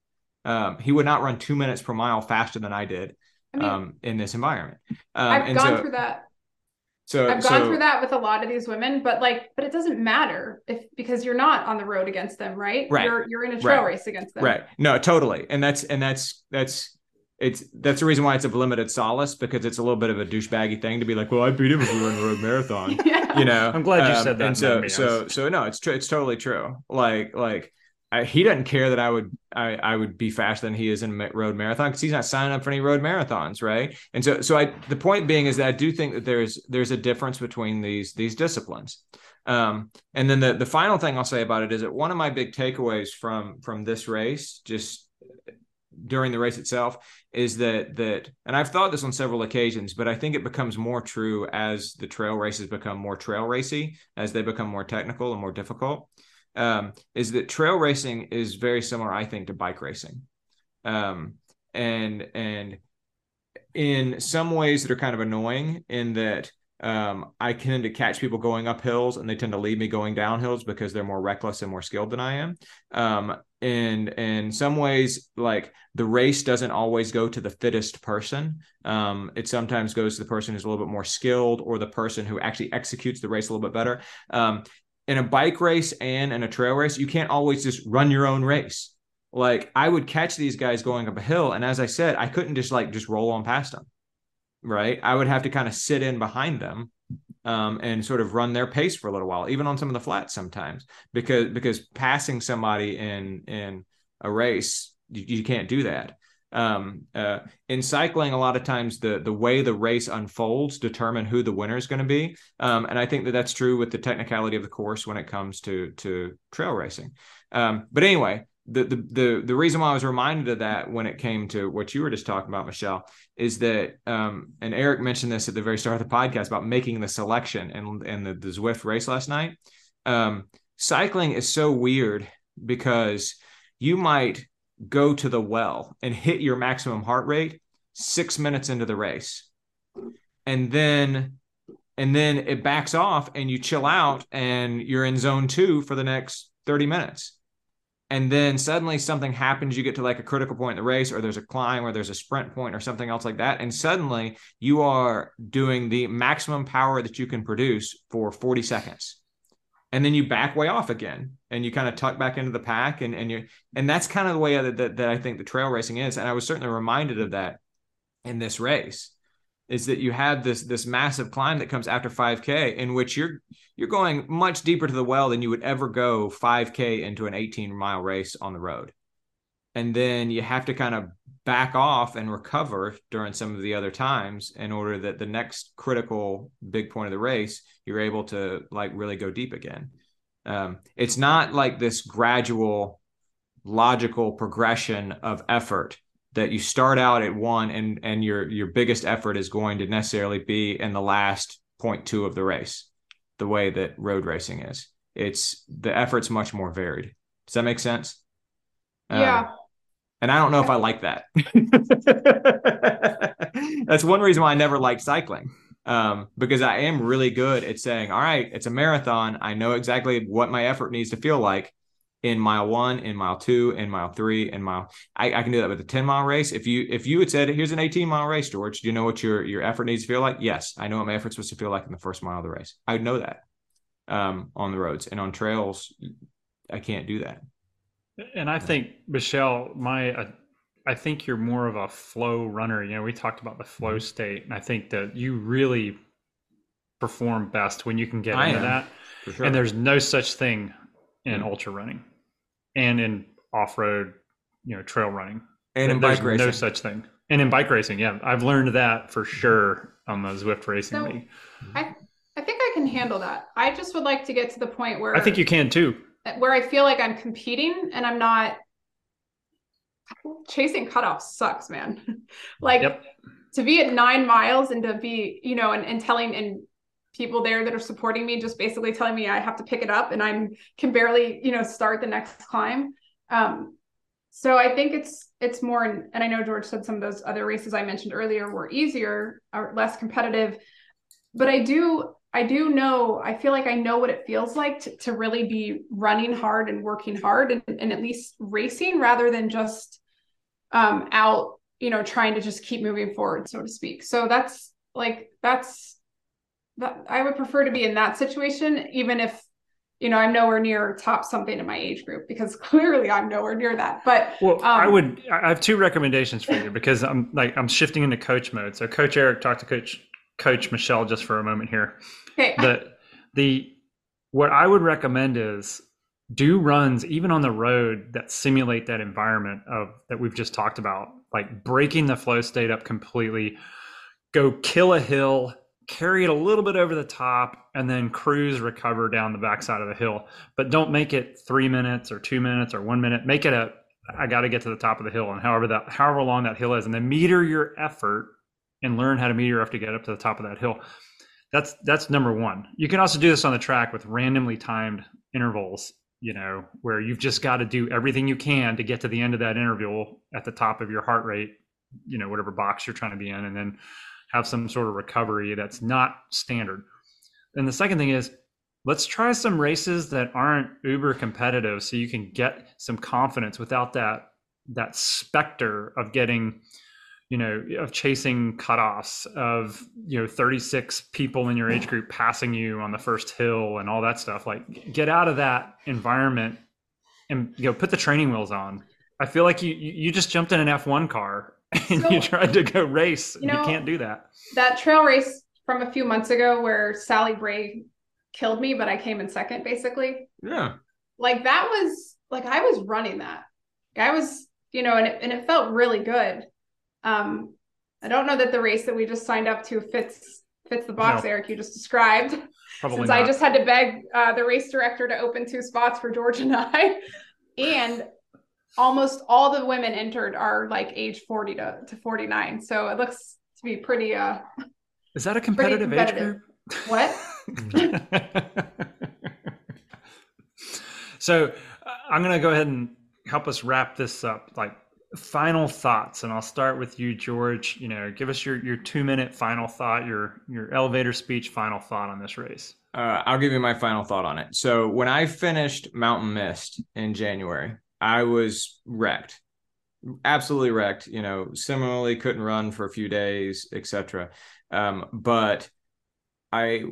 Um, he would not run two minutes per mile faster than I did i mean um, in this environment. Um, i've and gone so, through that So I've gone so- through that with a lot of these women, but like, but it doesn't matter if because you're not on the road against them, right? Right. You're you're in a trail Right. race against them. Right. No, totally. And that's and that's that's it's that's the reason why it's a limited solace because it's a little bit of a douchebaggy thing to be like, well, I beat him if we were in a road marathon. yeah. you know I'm glad you um, said that, and so so so no it's true it's totally true like like I, he doesn't care that i would i i would be faster than he is in a road marathon because he's not signing up for any road marathons right and so so i the point being is that i do think that there's there's a difference between these these disciplines um and then the the final thing i'll say about it is that one of my big takeaways from from this race just during the race itself is that that and I've thought this on several occasions, but I think it becomes more true as the trail races become more trail racy, as they become more technical and more difficult. Um, is that trail racing is very similar, I think, to bike racing, um, and and in some ways that are kind of annoying in that um, I tend to catch people going up hills and they tend to leave me going down hills because they're more reckless and more skilled than I am. Um, and in some ways, like the race doesn't always go to the fittest person. Um, it sometimes goes to the person who's a little bit more skilled or the person who actually executes the race a little bit better. In a bike race and in a trail race, you can't always just run your own race. Like I would catch these guys going up a hill, and as I said, I couldn't just like just roll on past them right? I would have to kind of sit in behind them um, and sort of run their pace for a little while, even on some of the flats sometimes, because because passing somebody in in a race, you, you can't do that. Um, uh, in cycling, a lot of times the the way the race unfolds determine who the winner is going to be, um, and I think that that's true with the technicality of the course when it comes to to trail racing. Um, but anyway, the, the the the reason why I was reminded of that when it came to what you were just talking about, Michelle, is that um, and Eric mentioned this at the very start of the podcast about making the selection and and the, the Zwift race last night. Um, cycling is so weird because you might go to the well and hit your maximum heart rate six minutes into the race, and then and then it backs off and you chill out and you're in zone two for the next 30 minutes. And then suddenly something happens you get to like a critical point in the race or there's a climb or there's a sprint point or something else like that. And suddenly you are doing the maximum power that you can produce for 40 seconds. And then you back way off again and you kind of tuck back into the pack and and you and that's kind of the way that, that, that i think the trail racing is. And i was certainly reminded of that in this race is that you have this this massive climb that comes after 5k in which you're you're going much deeper to the well than you would ever go 5k into an 18 mile race on the road. And then you have to kind of back off and recover during some of the other times in order that the next critical big point of the race you're able to like really go deep again um, it's not like this gradual logical progression of effort that you start out at one and and your your biggest effort is going to necessarily be in the last point two of the race the way that road racing is. It's the effort's much more varied. Does that make sense? Um, Yeah. and i don't know if i like that. That's one reason why i never liked cycling um, because i am really good at saying all right it's a marathon i know exactly what my effort needs to feel like in mile one, in mile two, in mile three, and mile. I, I, can do that with a 10 mile race. If you if you had said here's an 18 mile race, George, do you know what your your effort needs to feel like? Yes, I know what my effort's supposed to feel like in the first mile of the race. I would know that um, on the roads and on trails. I can't do that. And I think Michelle, my uh, I think you're more of a flow runner. You know, we talked about the flow mm-hmm. state, and I think that you really perform best when you can get I into am, that. Sure. And there's no such thing in mm-hmm. ultra running and in off-road, you know, trail running. And in bike racing. No such thing. And in bike racing, yeah, I've learned that for sure on the Zwift Racing so, League. I I think I can handle that. I just would like to get to the point where I think you can too. Where I feel like I'm competing and I'm not chasing cutoffs sucks, man. like yep. to be at nine miles and to be, you know, and, and telling and people there that are supporting me just basically telling me I have to pick it up and I'm can barely, you know, start the next climb. Um, so I think it's it's more and I know George said some of those other races I mentioned earlier were easier or less competitive, but I do I do know I feel like I know what it feels like to, to really be running hard and working hard and, and at least racing rather than just um out, you know, trying to just keep moving forward, so to speak. So that's like that's that I would prefer to be in that situation, even if you know I'm nowhere near top something in my age group because clearly I'm nowhere near that. But well, um, I would I have two recommendations for you because I'm like I'm shifting into coach mode. So Coach Eric talk to Coach Coach Michelle just for a moment here. Okay. The the what I would recommend is do runs even on the road that simulate that environment of that we've just talked about, like breaking the flow state up completely. Go kill a hill carry it a little bit over the top and then cruise recover down the backside of the hill. But don't make it three minutes or two minutes or one minute. Make it a i got to get to the top of the hill and however that however long that hill is and then meter your effort and learn how to meter up to get up to the top of that hill. That's that's number one. You can also do this on the track with randomly timed intervals you know where you've just got to do everything you can to get to the end of that interval at the top of your heart rate you know whatever box you're trying to be in and then have some sort of recovery that's not standard. And the second thing is let's try some races that aren't uber competitive so you can get some confidence without that that specter of getting you know of chasing cutoffs of you know 36 people in your age group passing you on the first hill and all that stuff like get out of that environment and you know put the training wheels on i feel like you you just jumped in an f1 car and so, you tried to go race. You, know, you can't do that. That trail race from a few months ago where Sally Bray killed me, but I came in second basically. Yeah. Like that was like I was running that. I was, you know, and it, and it felt really good. Um, I don't know that the race that we just signed up to fits fits the box, no. Eric, you just described. Probably Since not. I just had to beg uh, the race director to open two spots for George and I. and almost all the women entered are like age 40 to, to 49 so it looks to be pretty uh is that a competitive, competitive. age group what so uh, i'm going to go ahead and help us wrap this up like final thoughts and i'll start with you george you know give us your your two minute final thought your your elevator speech final thought on this race uh, i'll give you my final thought on it so when i finished mountain mist in january I was wrecked, absolutely wrecked. You know, similarly couldn't run for a few days, etc. Um, but I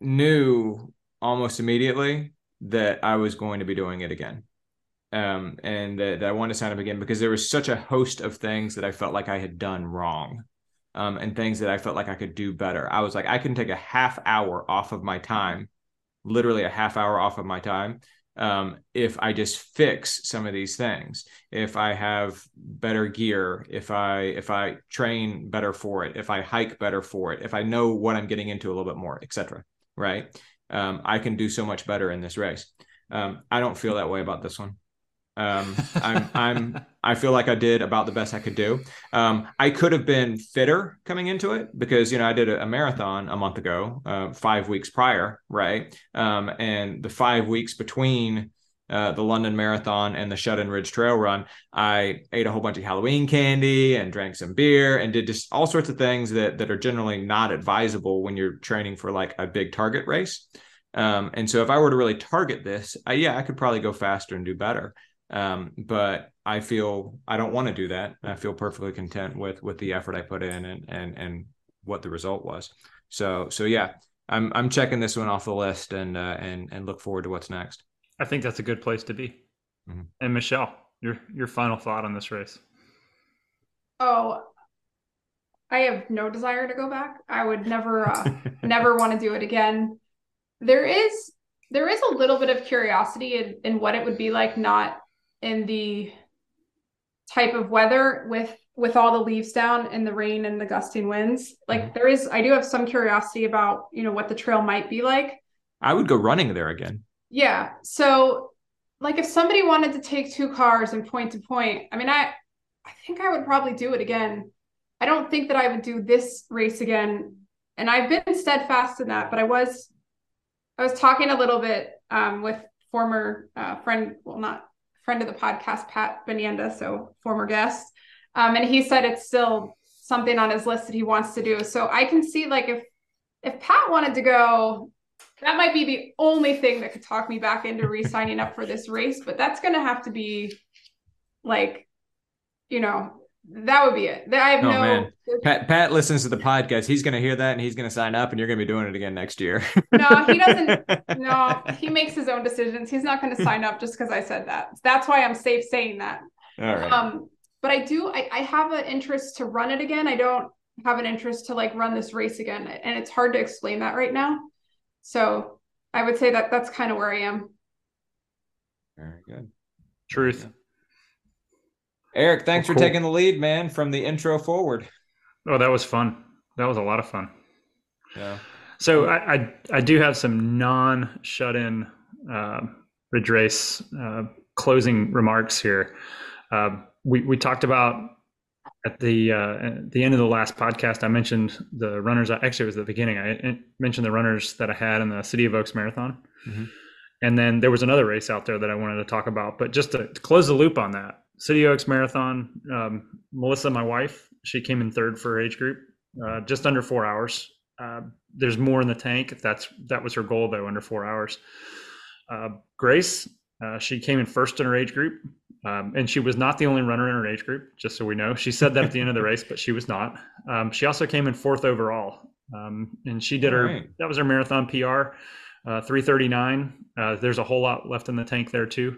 knew almost immediately that I was going to be doing it again. Um, and that, that, I wanted to sign up again because there was such a host of things that I felt like I had done wrong. Um, and things that I felt like I could do better. I was like, I can take a half hour off of my time, literally a half hour off of my time, um, if I just fix some of these things, if I have better gear, if I if I train better for it, if I hike better for it, if I know what I'm getting into a little bit more, etc. Right? Um, I can do so much better in this race. Um, I don't feel that way about this one. Um, I'm, I'm, I feel like I did about the best I could do. Um, I could have been fitter coming into it because, you know, I did a, a marathon a month ago, uh, five weeks prior, right? Um, and the five weeks between uh, the London Marathon and the Shut-in Ridge Trail Run, I ate a whole bunch of Halloween candy and drank some beer and did just all sorts of things that that are generally not advisable when you're training for like a big target race. Um, and so if I were to really target this, I, yeah, I could probably go faster and do better. Um, but I feel I don't want to do that. I feel perfectly content with with the effort I put in and and and what the result was. So so yeah, I'm I'm checking this one off the list and uh, and and look forward to what's next. I think that's a good place to be. Mm-hmm. And Michelle, your your final thought on this race? Oh, I have no desire to go back. I would never uh, never want to do it again. There is there is a little bit of curiosity in, in what it would be like not in the type of weather with with all the leaves down and the rain and the gusting winds. Like mm-hmm. there is I do have some curiosity about, you know, what the trail might be like. I would go running there again. Yeah. So like if somebody wanted to take two cars and point to point, I mean I I think I would probably do it again. I don't think that I would do this race again. And I've been steadfast in that, but I was I was talking a little bit um, with former uh, friend, well, not friend of the podcast, Pat Benenda, so former guest. Um, and he said it's still something on his list that he wants to do. So I can see like if if Pat wanted to go, that might be the only thing that could talk me back into re-signing up for this race. But that's gonna have to be like, you know, that would be it. I have oh, no. Man. Pat Pat listens to the podcast. He's going to hear that and he's going to sign up, and you're going to be doing it again next year. no, he doesn't. No, he makes his own decisions. He's not going to sign up just because I said that. That's why I'm safe saying that. All right. Um, but I do. I, I have an interest to run it again. I don't have an interest to like run this race again, and it's hard to explain that right now. So I would say that that's kind of where I am. Very good. Truth. Eric, thanks well, cool. for taking the lead, man, from the intro forward. Oh, that was fun. That was a lot of fun. Yeah. So I I, I do have some non shut in uh, ridge race uh, closing remarks here. Uh, we we talked about at the uh, at the end of the last podcast. I mentioned the runners. Actually, it was the beginning. I mentioned the runners that I had in the City of Oaks Marathon. Mm-hmm. And then there was another race out there that I wanted to talk about. But just to close the loop on that, City Oaks Marathon. Um, Melissa, my wife, she came in third for her age group, uh, just under four hours. Uh, there's more in the tank. If that's that was her goal though, under four hours. Uh, Grace, uh, she came in first in her age group, um, and she was not the only runner in her age group. Just so we know, she said that at the end of the race, but she was not. Um, she also came in fourth overall, um, and she did All her. Right. That was her marathon PR, uh, 339. Uh, there's a whole lot left in the tank there too,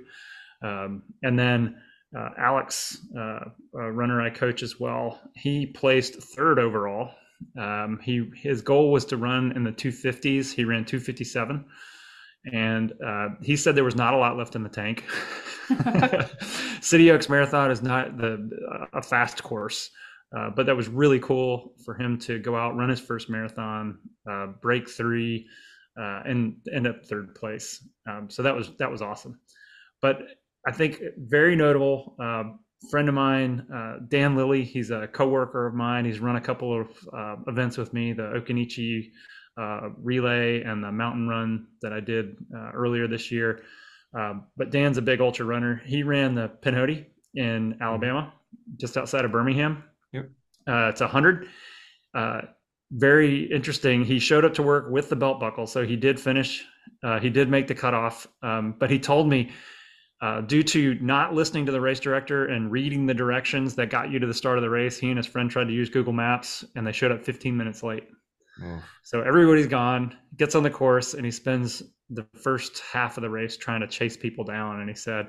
um, and then uh, Alex, uh, a runner I coach as well, he placed third overall. Um, he his goal was to run in the 250s. He ran 257, and uh, he said there was not a lot left in the tank. City Oaks Marathon is not the a fast course, uh, but that was really cool for him to go out, run his first marathon, uh, break three, uh, and end up third place. Um, so that was that was awesome. But I think very notable. Uh, friend of mine, uh, Dan Lilly. He's a coworker of mine. He's run a couple of uh, events with me, the Occoneechee uh, relay and the mountain run that I did uh, earlier this year. Um, but Dan's a big ultra runner. He ran the Pinhoti in Alabama, just outside of Birmingham. Yep. Uh, it's a hundred. very interesting. He showed up to work with the belt buckle, so he did finish. he did make the cutoff, um, but he told me uh, due to not listening to the race director and reading the directions that got you to the start of the race, he and his friend tried to use Google Maps and they showed up 15 minutes late. Oh. So everybody's gone, gets on the course, and he spends the first half of the race trying to chase people down. And he said,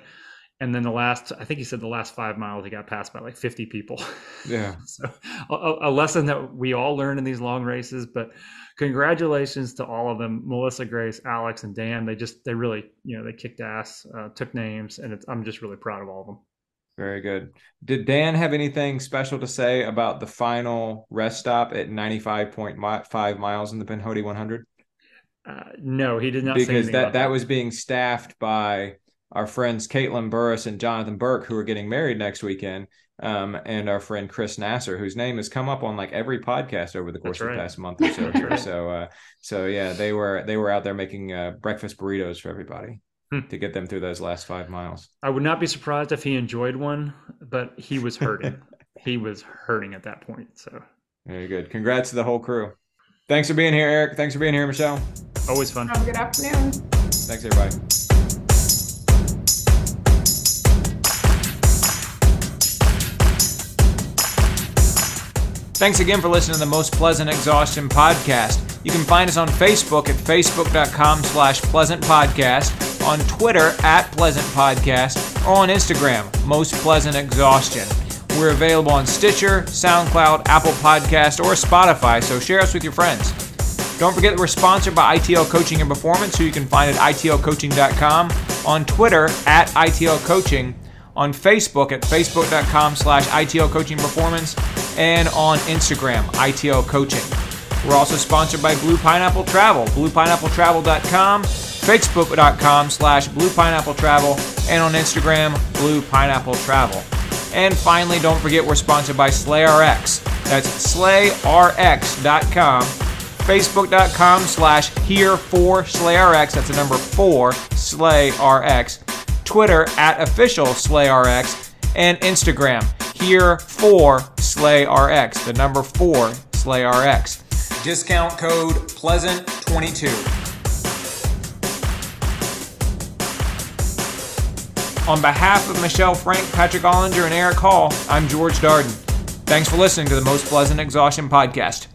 and then the last, I think he said the last five miles, he got passed by like 50 people. Yeah. so a, a lesson that we all learn in these long races, but congratulations to all of them melissa grace alex and dan. They just they really you know they kicked ass uh, took names and i'm just really proud of all of them. Very good. Did dan have anything special to say about the final rest stop at 95.5 miles in the pinhoti 100 uh, no he did not because that, that that. was being staffed by our friends caitlin burris and jonathan burke who are getting married next weekend um, and our friend Chris Nasser, whose name has come up on like every podcast over the course right. of the past month or so. Here. So, uh, so yeah, they were they were out there making uh, breakfast burritos for everybody hmm. to get them through those last five miles. I would not be surprised if he enjoyed one, but he was hurting. he was hurting at that point. So very good. Congrats to the whole crew. Thanks for being here, Eric. Thanks for being here, Michelle. Always fun. Have a good afternoon. Thanks, everybody. Thanks again for listening to the Most Pleasant Exhaustion podcast. You can find us on Facebook at facebook.com slash pleasant podcast, on Twitter at pleasant podcast, or on Instagram, Most Pleasant Exhaustion. We're available on Stitcher, SoundCloud, Apple Podcast, or Spotify, so share us with your friends. Don't forget that we're sponsored by ITL Coaching and Performance, who you can find at itlcoaching.com, on Twitter at ITL Coaching, on Facebook at facebook.com slash ITL Coaching Performance, and on Instagram, ITL Coaching. We're also sponsored by Blue Pineapple Travel, bluepineappletravel.com, facebook.com slash Blue Pineapple Travel, and on Instagram, Blue Pineapple Travel. And finally, don't forget we're sponsored by SlayRx. That's slayrx.com, facebook.com slash here for SlayRx. That's the number four, SlayRx. Twitter at official SlayRx, and Instagram here for SlayRx, the number four SlayRx. Discount code Pleasant22. On behalf of Michelle Frank, Patrick Ollinger, and Eric Hall, I'm George Darden. Thanks for listening to the Most Pleasant Exhaustion Podcast.